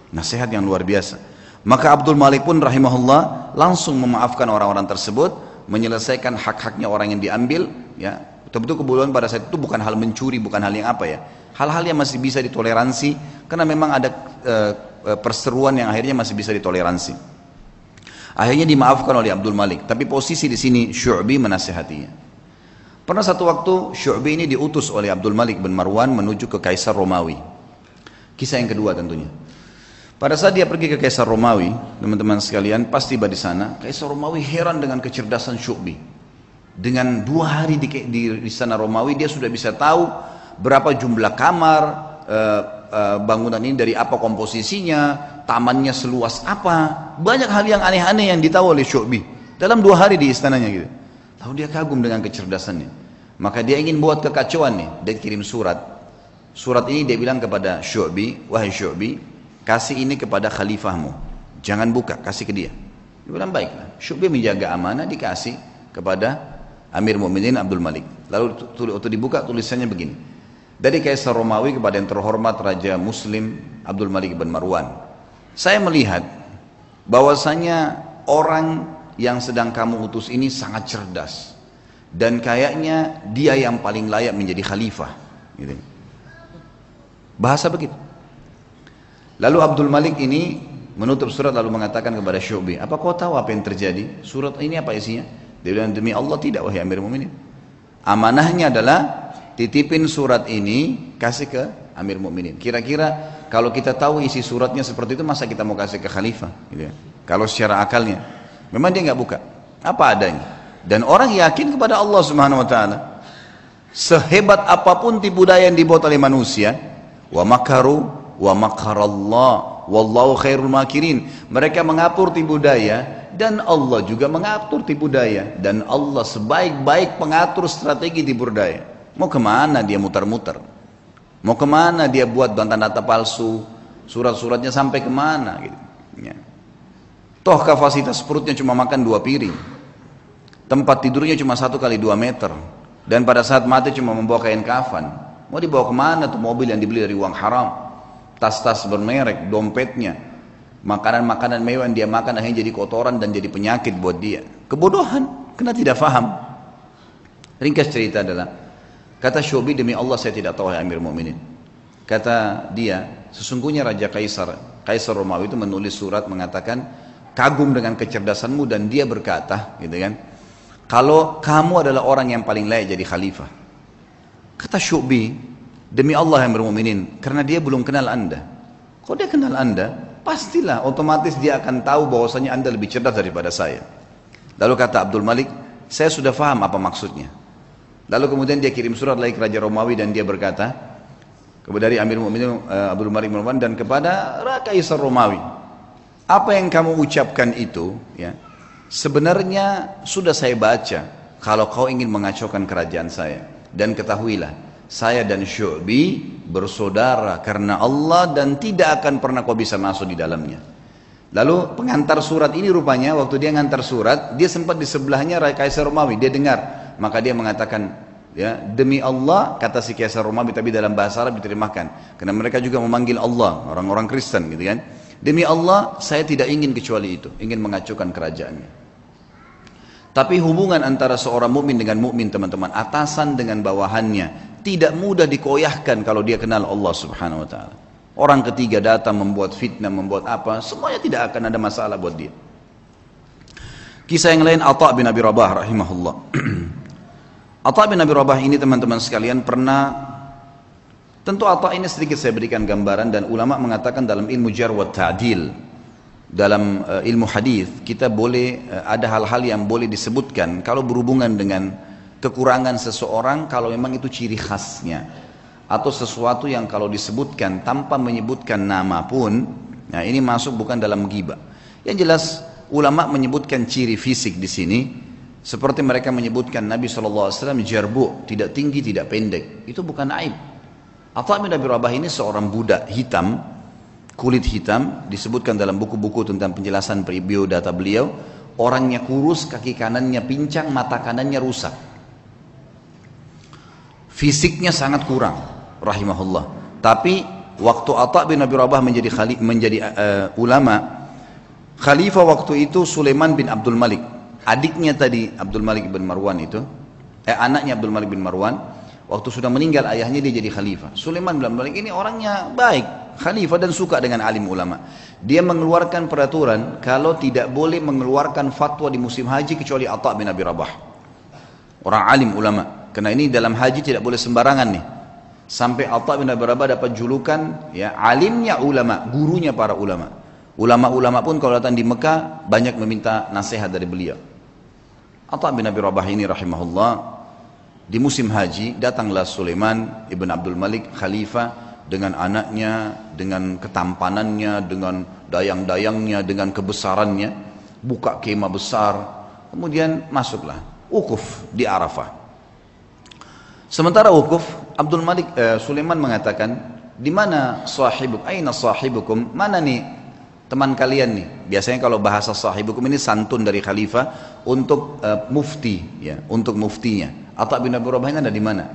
Nasihat yang luar biasa. Maka Abdul Malik pun rahimahullah langsung memaafkan orang-orang tersebut, menyelesaikan hak-haknya orang yang diambil, ya. Betul-betul kebodohan pada saat itu bukan hal mencuri, bukan hal yang apa ya. Hal-hal yang masih bisa ditoleransi karena memang ada e, perseruan yang akhirnya masih bisa ditoleransi. Akhirnya dimaafkan oleh Abdul Malik, tapi posisi di sini Syu'bi menasihatinya. Pernah satu waktu Syu'bi ini diutus oleh Abdul Malik bin Marwan menuju ke Kaisar Romawi. Kisah yang kedua tentunya. Pada saat dia pergi ke Kaisar Romawi, teman-teman sekalian, pasti tiba di sana, Kaisar Romawi heran dengan kecerdasan Syu'bi. Dengan dua hari di, di, di sana Romawi, dia sudah bisa tahu berapa jumlah kamar, uh, uh, bangunan ini dari apa komposisinya, tamannya seluas apa. Banyak hal yang aneh-aneh yang ditahu oleh Syu'bi. Dalam dua hari di istananya gitu. Lalu dia kagum dengan kecerdasannya. Maka dia ingin buat kekacauan nih. Dia kirim surat. Surat ini dia bilang kepada Syu'bi, wahai Syu'bi, kasih ini kepada khalifahmu jangan buka kasih ke dia dia bilang baiklah Syubi menjaga amanah dikasih kepada Amir Mu'minin Abdul Malik lalu waktu dibuka tulisannya begini dari Kaisar Romawi kepada yang terhormat Raja Muslim Abdul Malik bin Marwan saya melihat bahwasanya orang yang sedang kamu utus ini sangat cerdas dan kayaknya dia yang paling layak menjadi khalifah gitu. bahasa begitu Lalu Abdul Malik ini menutup surat lalu mengatakan kepada Syu'bi, apa kau tahu apa yang terjadi? Surat ini apa isinya? Dia bilang, demi Allah tidak wahai Amir Mu'minin. Amanahnya adalah titipin surat ini kasih ke Amir Mu'minin. Kira-kira kalau kita tahu isi suratnya seperti itu masa kita mau kasih ke khalifah? Gitu ya. Kalau secara akalnya. Memang dia nggak buka. Apa adanya. Dan orang yakin kepada Allah Subhanahu wa taala. Sehebat apa pun tipu daya yang dibuat oleh manusia, wa makaru wa makarallah wallahu khairul makirin mereka mengatur tipu daya dan Allah juga mengatur tipu daya. Dan Allah sebaik-baik pengatur strategi tipu daya. Mau ke mana dia muter-muter mau ke mana dia buat data-data palsu? Surat-suratnya sampai ke mana gitu. Ya. toh kapasitas perutnya cuma makan dua piring. Tempat tidurnya cuma satu kali dua meter. Dan pada saat mati cuma membawa kain kafan. Mau dibawa ke mana tuh mobil yang dibeli dari uang haram? Tas-tas bermerek, dompetnya, makanan-makanan mewah yang dia makan akhirnya jadi kotoran dan jadi penyakit buat dia. Kebodohan, karena tidak faham. Ringkas cerita adalah, kata Shubi demi Allah saya tidak tahu ya Amir Mu'minin. Kata dia, sesungguhnya Raja Kaisar, Kaisar Romawi itu menulis surat mengatakan, kagum dengan kecerdasanmu dan dia berkata, gitu kan, kalau kamu adalah orang yang paling layak jadi khalifah. Kata Syu'bi, Demi Allah yang bermuminin, karena dia belum kenal anda. Kalau dia kenal anda, pastilah otomatis dia akan tahu bahwasanya anda lebih cerdas daripada saya. Lalu kata Abdul Malik, saya sudah faham apa maksudnya. Lalu kemudian dia kirim surat lagi ke Raja Romawi dan dia berkata, kepada dari Amir Mu'minin uh, Abdul Malik Marwan dan kepada Kaisar Romawi, apa yang kamu ucapkan itu, ya, sebenarnya sudah saya baca. Kalau kau ingin mengacaukan kerajaan saya, dan ketahuilah, saya dan Syu'bi bersaudara karena Allah dan tidak akan pernah kau bisa masuk di dalamnya. Lalu pengantar surat ini rupanya waktu dia ngantar surat, dia sempat di sebelahnya Kaisar Romawi, dia dengar. Maka dia mengatakan, ya demi Allah kata si Kaisar Romawi tapi dalam bahasa Arab diterjemahkan. Karena mereka juga memanggil Allah, orang-orang Kristen gitu kan. Demi Allah saya tidak ingin kecuali itu, ingin mengacaukan kerajaannya. Tapi hubungan antara seorang mukmin dengan mukmin teman-teman, atasan dengan bawahannya, tidak mudah dikoyahkan kalau dia kenal Allah Subhanahu wa taala. Orang ketiga datang membuat fitnah, membuat apa, semuanya tidak akan ada masalah buat dia. Kisah yang lain Atha bin Abi Rabah rahimahullah. Atha bin Abi Rabah ini teman-teman sekalian pernah Tentu Atha ini sedikit saya berikan gambaran dan ulama mengatakan dalam ilmu jar wa dalam uh, ilmu hadis kita boleh uh, ada hal-hal yang boleh disebutkan kalau berhubungan dengan kekurangan seseorang kalau memang itu ciri khasnya. Atau sesuatu yang kalau disebutkan tanpa menyebutkan nama pun nah ini masuk bukan dalam ghibah. Yang jelas ulama menyebutkan ciri fisik di sini. Seperti mereka menyebutkan Nabi SAW jarbu tidak tinggi tidak pendek. Itu bukan aib. Atha bin Abi Rabah ini seorang budak hitam kulit hitam disebutkan dalam buku-buku tentang penjelasan biodata beliau orangnya kurus kaki kanannya pincang mata kanannya rusak fisiknya sangat kurang rahimahullah tapi waktu Atta bin Abi Rabah menjadi khali, menjadi uh, ulama Khalifah waktu itu Sulaiman bin Abdul Malik. Adiknya tadi Abdul Malik bin Marwan itu, eh anaknya Abdul Malik bin Marwan, waktu sudah meninggal ayahnya dia jadi khalifah. Sulaiman bin Abdul Malik ini orangnya baik, khalifah dan suka dengan alim ulama. Dia mengeluarkan peraturan kalau tidak boleh mengeluarkan fatwa di musim haji kecuali Atta bin Abi Rabah. Orang alim ulama. Karena ini dalam haji tidak boleh sembarangan nih. Sampai Atta bin Abi Rabah dapat julukan ya alimnya ulama, gurunya para ulama. Ulama-ulama pun kalau datang di Mekah banyak meminta nasihat dari beliau. Atta bin Abi Rabah ini rahimahullah di musim haji datanglah Sulaiman ibn Abdul Malik khalifah dengan anaknya, dengan ketampanannya, dengan dayang-dayangnya, dengan kebesarannya, buka kemah besar, kemudian masuklah ukuf di Arafah. Sementara ukuf, Abdul Malik eh, Sulaiman mengatakan, di mana sahibuk? Aina sahibukum? Mana nih teman kalian nih. Biasanya kalau bahasa sahibukum ini santun dari khalifah untuk uh, mufti, ya, untuk muftinya. Atau bin Abi Rabah ada di mana?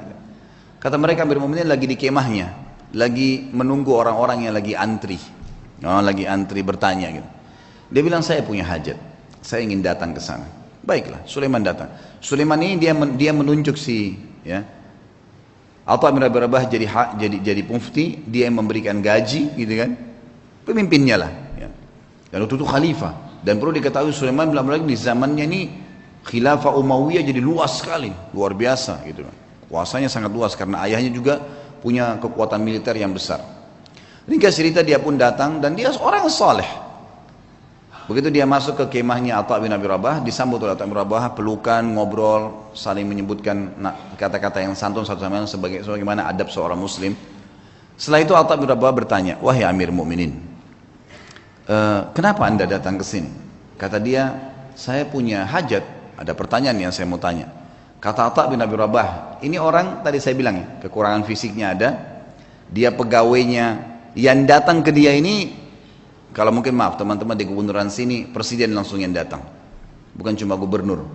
Kata mereka Amir Mu'minin lagi di kemahnya, lagi menunggu orang-orang yang lagi antri. Oh, lagi antri bertanya gitu. Dia bilang saya punya hajat, saya ingin datang ke sana. Baiklah, Sulaiman datang. Sulaiman ini dia dia menunjuk si ya atau Amir Abi Rabah jadi jadi jadi mufti, dia yang memberikan gaji gitu kan. Pemimpinnya lah. Dan waktu itu khalifah. Dan perlu diketahui Sulaiman bin Abdul di zamannya ini khilafah Umayyah jadi luas sekali, luar biasa gitu. Kuasanya sangat luas karena ayahnya juga punya kekuatan militer yang besar. Ringkas cerita dia pun datang dan dia seorang saleh. Begitu dia masuk ke kemahnya Atta bin Abi Rabah, disambut oleh Atta bin Rabah, pelukan, ngobrol, saling menyebutkan kata-kata yang santun satu sama lain sebagai sebagaimana adab seorang muslim. Setelah itu Atta bin Rabah bertanya, "Wahai Amir Mukminin, e, kenapa anda datang ke sini? Kata dia, saya punya hajat, ada pertanyaan yang saya mau tanya. Kata Atta bin Abi Rabah, ini orang tadi saya bilang ya, kekurangan fisiknya ada, dia pegawainya, yang datang ke dia ini, kalau mungkin maaf teman-teman di gubernuran sini, presiden langsung yang datang, bukan cuma gubernur.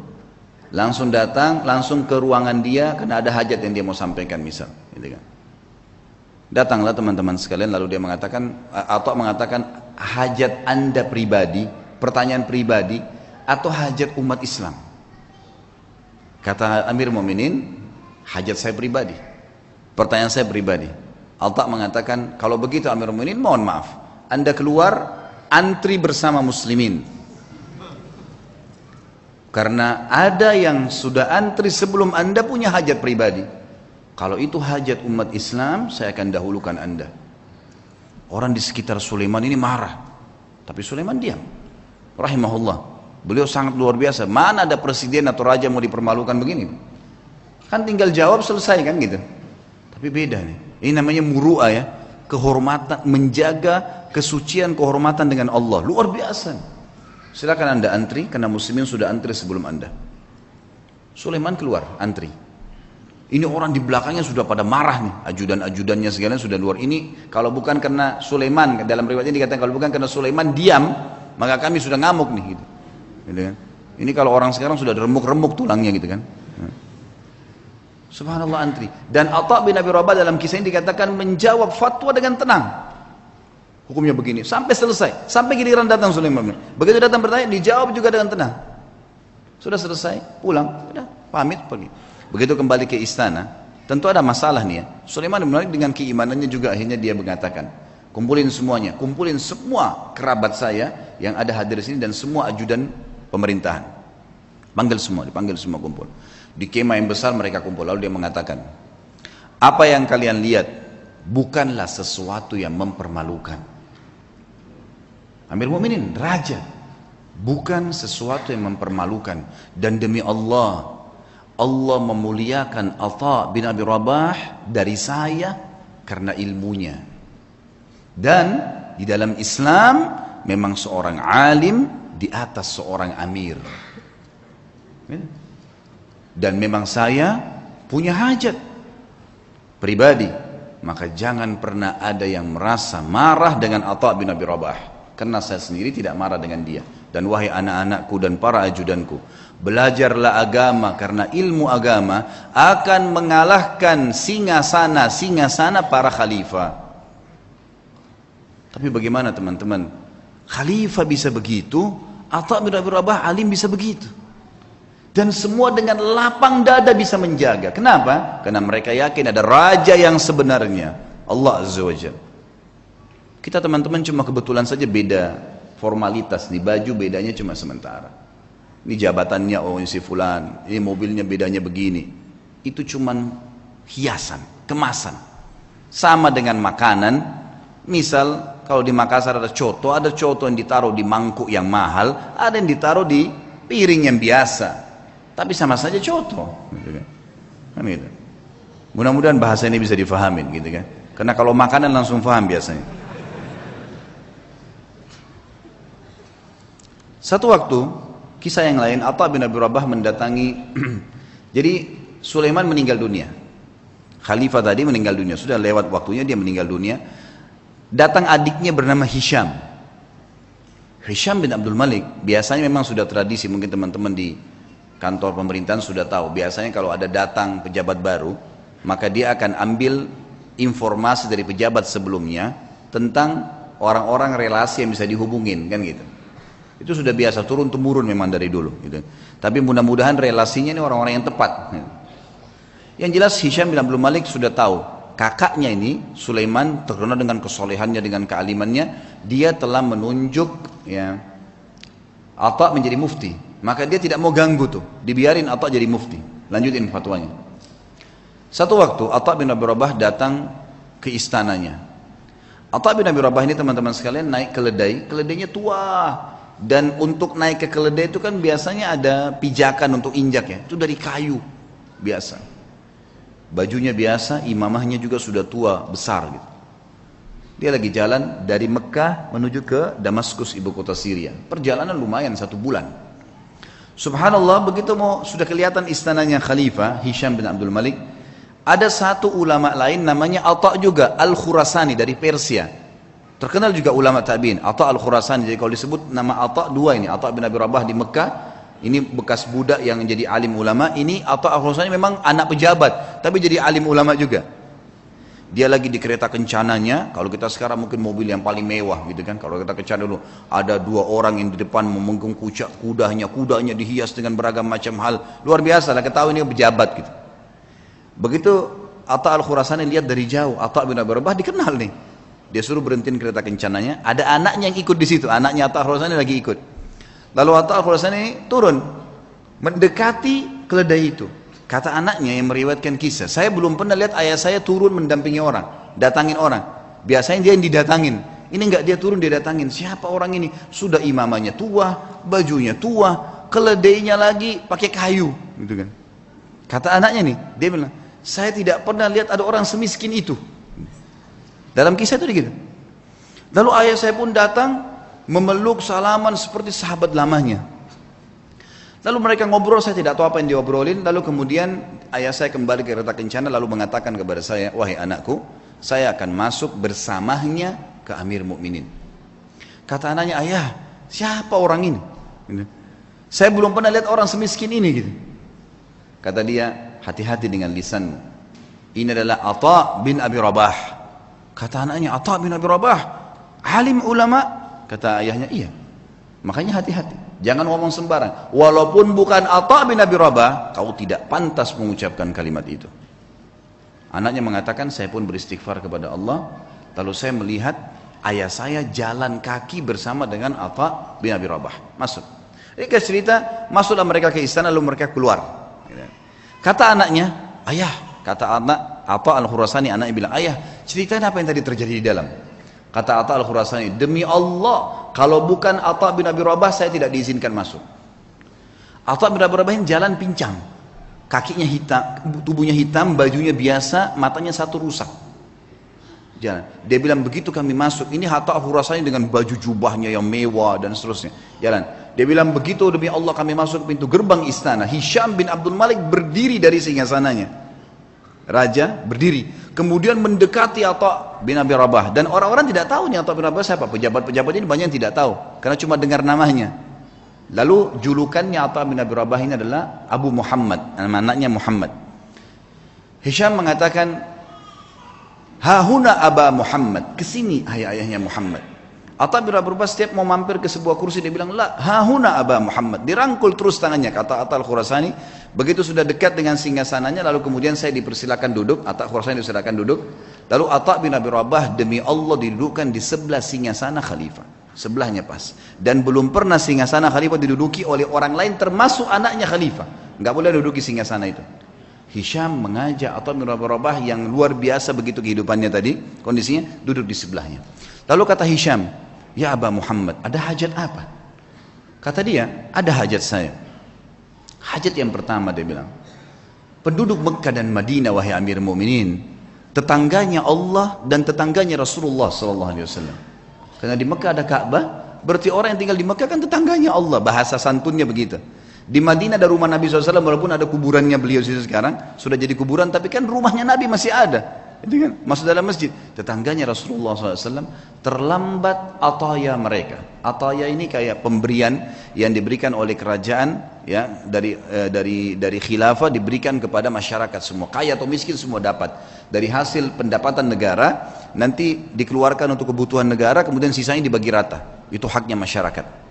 Langsung datang, langsung ke ruangan dia, karena ada hajat yang dia mau sampaikan misal. Gitu kan. Datanglah teman-teman sekalian, lalu dia mengatakan, atau mengatakan, hajat anda pribadi, pertanyaan pribadi, atau hajat umat Islam? Kata Amir Mu'minin, hajat saya pribadi. Pertanyaan saya pribadi. Alta mengatakan, kalau begitu Amir Mu'minin, mohon maaf. Anda keluar, antri bersama muslimin. Karena ada yang sudah antri sebelum Anda punya hajat pribadi. Kalau itu hajat umat Islam, saya akan dahulukan Anda. Orang di sekitar Sulaiman ini marah. Tapi Sulaiman diam. Rahimahullah. Beliau sangat luar biasa. Mana ada presiden atau raja mau dipermalukan begini? Kan tinggal jawab selesai kan gitu. Tapi beda nih. Ini namanya muru'a ya. Kehormatan, menjaga kesucian kehormatan dengan Allah. Luar biasa. Silakan anda antri, karena muslimin sudah antri sebelum anda. Sulaiman keluar, antri. Ini orang di belakangnya sudah pada marah nih, ajudan-ajudannya segala sudah luar. Ini kalau bukan karena Sulaiman, dalam riwayatnya dikatakan kalau bukan karena Sulaiman diam, maka kami sudah ngamuk nih gitu. gitu kan? Ini kalau orang sekarang sudah remuk-remuk tulangnya gitu kan. Subhanallah antri. Dan Atta bin Abi Rabah dalam kisah ini dikatakan menjawab fatwa dengan tenang. Hukumnya begini, sampai selesai. Sampai giliran datang Sulaiman. Begitu datang bertanya, dijawab juga dengan tenang. Sudah selesai, pulang. Sudah, pamit, pergi. Begitu kembali ke istana, tentu ada masalah nih ya. Sulaiman bin dengan keimanannya juga akhirnya dia mengatakan, kumpulin semuanya, kumpulin semua kerabat saya yang ada hadir di sini dan semua ajudan pemerintahan. Panggil semua, dipanggil semua kumpul. Di kemah yang besar mereka kumpul. Lalu dia mengatakan, apa yang kalian lihat bukanlah sesuatu yang mempermalukan. Amir Mu'minin, raja, bukan sesuatu yang mempermalukan. Dan demi Allah, Allah memuliakan Atha bin Abi Rabah dari saya karena ilmunya. Dan di dalam Islam memang seorang alim di atas seorang amir. Dan memang saya punya hajat pribadi. Maka jangan pernah ada yang merasa marah dengan Atha bin Abi Rabah. Karena saya sendiri tidak marah dengan dia. Dan wahai anak-anakku dan para ajudanku. Belajarlah agama karena ilmu agama akan mengalahkan singa sana singa sana para khalifah. Tapi bagaimana teman-teman? Khalifah bisa begitu, Atta bin Abi Rabah alim bisa begitu. Dan semua dengan lapang dada bisa menjaga. Kenapa? Karena mereka yakin ada raja yang sebenarnya. Allah Azza wa Jalla. Kita teman-teman cuma kebetulan saja beda formalitas nih. Baju bedanya cuma sementara. Ini jabatannya oh si fulan. Ini mobilnya bedanya begini. Itu cuma hiasan, kemasan. Sama dengan makanan. Misal kalau di Makassar ada coto, ada coto yang ditaruh di mangkuk yang mahal, ada yang ditaruh di piring yang biasa. Tapi sama saja coto. Gitu kan. kan gitu. Mudah-mudahan bahasa ini bisa difahamin gitu kan. Karena kalau makanan langsung faham biasanya. Satu waktu, kisah yang lain, Atta bin Abi Rabah mendatangi, jadi Sulaiman meninggal dunia. Khalifah tadi meninggal dunia, sudah lewat waktunya dia meninggal dunia datang adiknya bernama Hisham. Hisham bin Abdul Malik, biasanya memang sudah tradisi, mungkin teman-teman di kantor pemerintahan sudah tahu, biasanya kalau ada datang pejabat baru, maka dia akan ambil informasi dari pejabat sebelumnya tentang orang-orang relasi yang bisa dihubungin, kan gitu. Itu sudah biasa, turun temurun memang dari dulu. Gitu. Tapi mudah-mudahan relasinya ini orang-orang yang tepat. Yang jelas Hisham bin Abdul Malik sudah tahu kakaknya ini Sulaiman terkenal dengan kesolehannya dengan kealimannya dia telah menunjuk ya Atta menjadi mufti maka dia tidak mau ganggu tuh. Dibiarin Atta jadi mufti. Lanjutin fatwanya. Satu waktu Atta bin Abi Rabah datang ke istananya. Atta bin Abi Rabah ini teman-teman sekalian naik keledai keledainya tua. Dan untuk naik ke keledai itu kan biasanya ada pijakan untuk injak ya. Itu dari kayu biasa. Bajunya biasa, imamahnya juga sudah tua, besar gitu. Dia lagi jalan dari Mekah menuju ke Damaskus, ibu kota Syria. Perjalanan lumayan satu bulan. Subhanallah, begitu mau sudah kelihatan istananya Khalifah Hisham bin Abdul Malik, ada satu ulama lain namanya Atta juga Al-Khurasani dari Persia. Terkenal juga ulama tabi'in, Atta Al-Khurasani. Jadi kalau disebut nama Atta dua ini, Atta bin Abi Rabah di Mekah ini bekas budak yang jadi alim ulama ini atau Al memang anak pejabat tapi jadi alim ulama juga dia lagi di kereta kencananya. Kalau kita sekarang mungkin mobil yang paling mewah gitu kan. Kalau kita kencana dulu ada dua orang yang di depan memenggung kucak kudanya kudanya dihias dengan beragam macam hal. Luar biasa lah ketahui ini pejabat gitu. Begitu Atta Al-Khurasani lihat dari jauh Atta bin Abi Rabah dikenal nih. Dia suruh berhentiin kereta kencananya. Ada anaknya yang ikut di situ. Anaknya Atta Al-Khurasani lagi ikut. Lalu Atta al-Khurasani turun mendekati keledai itu. Kata anaknya yang meriwayatkan kisah, saya belum pernah lihat ayah saya turun mendampingi orang, datangin orang. Biasanya dia yang didatangin. Ini enggak dia turun dia datangin. Siapa orang ini? Sudah imamanya tua, bajunya tua, keledainya lagi pakai kayu, gitu kan. Kata anaknya nih, dia bilang, saya tidak pernah lihat ada orang semiskin itu. Dalam kisah itu gitu. Lalu ayah saya pun datang, memeluk salaman seperti sahabat lamanya. Lalu mereka ngobrol, saya tidak tahu apa yang diobrolin. Lalu kemudian ayah saya kembali ke kereta kencana lalu mengatakan kepada saya, wahai anakku, saya akan masuk bersamanya ke Amir Mukminin. Kata anaknya, ayah, siapa orang ini? Gitu. Saya belum pernah lihat orang semiskin ini gitu. Kata dia, hati-hati dengan lisanmu. Ini adalah Atta bin Abi Rabah. Kata anaknya, Atta bin Abi Rabah, alim ulama, Kata ayahnya, iya. Makanya hati-hati. Jangan ngomong sembarang. Walaupun bukan Atta bin Abi Rabah, kau tidak pantas mengucapkan kalimat itu. Anaknya mengatakan, saya pun beristighfar kepada Allah. Lalu saya melihat ayah saya jalan kaki bersama dengan Atta bin Abi Rabah. Masuk. Ini cerita, masuklah mereka ke istana lalu mereka keluar. Kata anaknya, ayah, kata anak, Atta al-Khurasani, anaknya bilang, ayah, ceritain apa yang tadi terjadi di dalam. Kata Atta al-Khurasani, demi Allah, kalau bukan Atta bin Abi Rabah, saya tidak diizinkan masuk. Atta bin Abi Rabah jalan pincang. Kakinya hitam, tubuhnya hitam, bajunya biasa, matanya satu rusak. Jalan. Dia bilang, begitu kami masuk, ini Atta al-Khurasani dengan baju jubahnya yang mewah dan seterusnya. Jalan. Dia bilang, begitu demi Allah kami masuk pintu gerbang istana. Hisham bin Abdul Malik berdiri dari singgasananya. Raja berdiri kemudian mendekati Atta bin Abi Rabah. Dan orang-orang tidak tahu nih Atta bin Rabah siapa. Pejabat-pejabat ini banyak yang tidak tahu. Karena cuma dengar namanya. Lalu julukannya Atta bin Abi Rabah ini adalah Abu Muhammad. Nama anaknya Muhammad. Hisham mengatakan Hahuna Aba Muhammad. Ke sini ayah-ayahnya Muhammad Atta bin Abi Rabah setiap mau mampir ke sebuah kursi dia bilang, "La, hahuna Aba Muhammad." Dirangkul terus tangannya kata Atta Al-Khurasani. Begitu sudah dekat dengan singgasananya lalu kemudian saya dipersilakan duduk, Atta Khurasani dipersilakan duduk. Lalu Atta bin Abi Rabah demi Allah didudukkan di sebelah singgasana khalifah. Sebelahnya pas. Dan belum pernah singgasana khalifah diduduki oleh orang lain termasuk anaknya khalifah. Enggak boleh duduki singgasana itu. Hisham mengajak Atta bin Abi Rabah yang luar biasa begitu kehidupannya tadi, kondisinya duduk di sebelahnya. Lalu kata Hisham, Ya Aba Muhammad, ada hajat apa? Kata dia, ada hajat saya. Hajat yang pertama dia bilang, penduduk Mekah dan Madinah wahai Amir Mu'minin, tetangganya Allah dan tetangganya Rasulullah sallallahu alaihi wasallam. Karena di Mekah ada Ka'bah, berarti orang yang tinggal di Mekah kan tetangganya Allah, bahasa santunnya begitu. Di Madinah ada rumah Nabi SAW walaupun ada kuburannya beliau sekarang sudah jadi kuburan tapi kan rumahnya Nabi masih ada itu kan? Masuk dalam masjid tetangganya Rasulullah SAW terlambat ataya mereka. Ataya ini kayak pemberian yang diberikan oleh kerajaan ya dari eh, dari dari khilafah diberikan kepada masyarakat semua. Kaya atau miskin semua dapat. Dari hasil pendapatan negara nanti dikeluarkan untuk kebutuhan negara kemudian sisanya dibagi rata. Itu haknya masyarakat.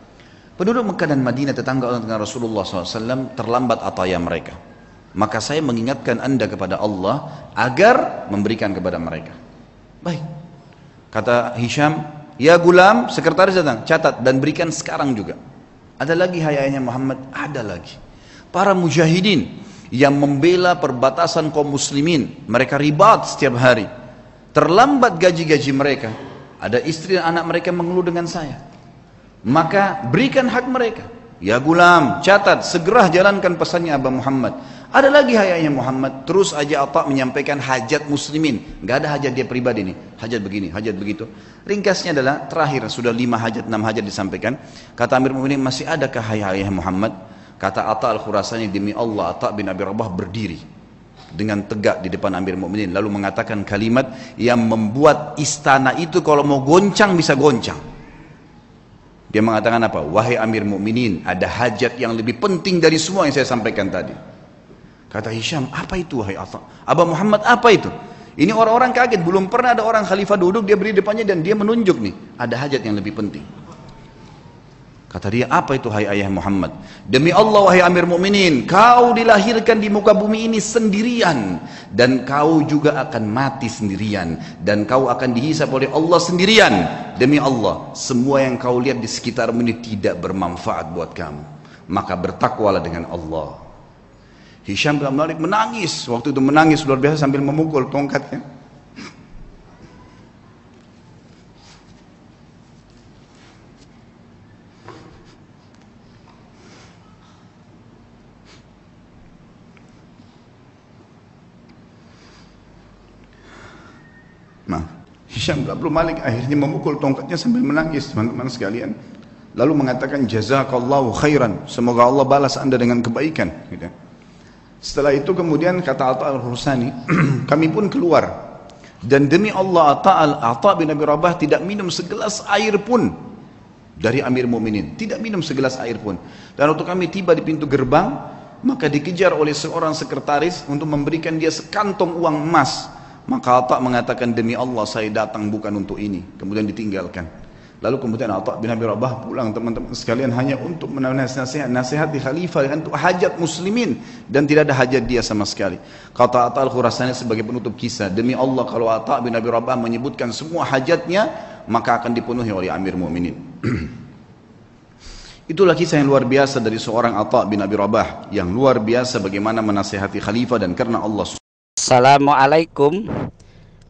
Penduduk Mekah dan Madinah tetangga dengan Rasulullah SAW terlambat ataya mereka maka saya mengingatkan anda kepada Allah agar memberikan kepada mereka. Baik. Kata Hisham ya gulam sekretaris datang catat dan berikan sekarang juga. Ada lagi hayanya Muhammad? Ada lagi. Para mujahidin yang membela perbatasan kaum muslimin mereka ribat setiap hari. Terlambat gaji-gaji mereka. Ada istri dan anak mereka mengeluh dengan saya. Maka berikan hak mereka. Ya gulam catat segera jalankan pesannya Abah Muhammad ada lagi hayatnya Muhammad, terus aja Atta menyampaikan hajat muslimin. Gak ada hajat dia pribadi nih, hajat begini, hajat begitu. Ringkasnya adalah terakhir sudah lima hajat, enam hajat disampaikan. Kata Amir Mu'minin masih adakah hayatnya Muhammad? Kata Atta al-Khurasani demi Allah Atta bin Abi Rabah berdiri dengan tegak di depan Amir Mu'minin lalu mengatakan kalimat yang membuat istana itu kalau mau goncang bisa goncang. Dia mengatakan apa? Wahai Amir Mu'minin, ada hajat yang lebih penting dari semua yang saya sampaikan tadi. Kata Hisham, apa itu wahai Atta? Abah Muhammad apa itu? Ini orang-orang kaget, belum pernah ada orang khalifah duduk, dia beri depannya dan dia menunjuk nih, ada hajat yang lebih penting. Kata dia, apa itu hai ayah Muhammad? Demi Allah wahai Amir Mukminin, kau dilahirkan di muka bumi ini sendirian dan kau juga akan mati sendirian dan kau akan dihisap oleh Allah sendirian. Demi Allah, semua yang kau lihat di sekitarmu ini tidak bermanfaat buat kamu. Maka bertakwalah dengan Allah. Hisham bin Malik menangis. Waktu itu menangis luar biasa sambil memukul tongkatnya. Nah, Hisham bin Malik akhirnya memukul tongkatnya sambil menangis teman-teman sekalian. Lalu mengatakan jazakallahu khairan. Semoga Allah balas anda dengan kebaikan. Gitu. Setelah itu kemudian kata Atta al-Hursani, kami pun keluar. Dan demi Allah Atta, al Atta bin Abi Rabah tidak minum segelas air pun dari Amir Mu'minin. Tidak minum segelas air pun. Dan waktu kami tiba di pintu gerbang, maka dikejar oleh seorang sekretaris untuk memberikan dia sekantong uang emas. Maka Atta mengatakan demi Allah saya datang bukan untuk ini. Kemudian ditinggalkan. Lalu kemudian Atta bin Abi Rabah pulang teman-teman sekalian hanya untuk menasihat nasihat di khalifah untuk hajat muslimin dan tidak ada hajat dia sama sekali. Kata Atta al-Khurasani sebagai penutup kisah, demi Allah kalau Atta bin Abi Rabah menyebutkan semua hajatnya maka akan dipenuhi oleh Amir Mu'minin. Itulah kisah yang luar biasa dari seorang Atta bin Abi Rabah yang luar biasa bagaimana menasihati khalifah dan karena Allah. Assalamualaikum.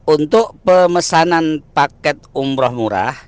Untuk pemesanan paket umroh murah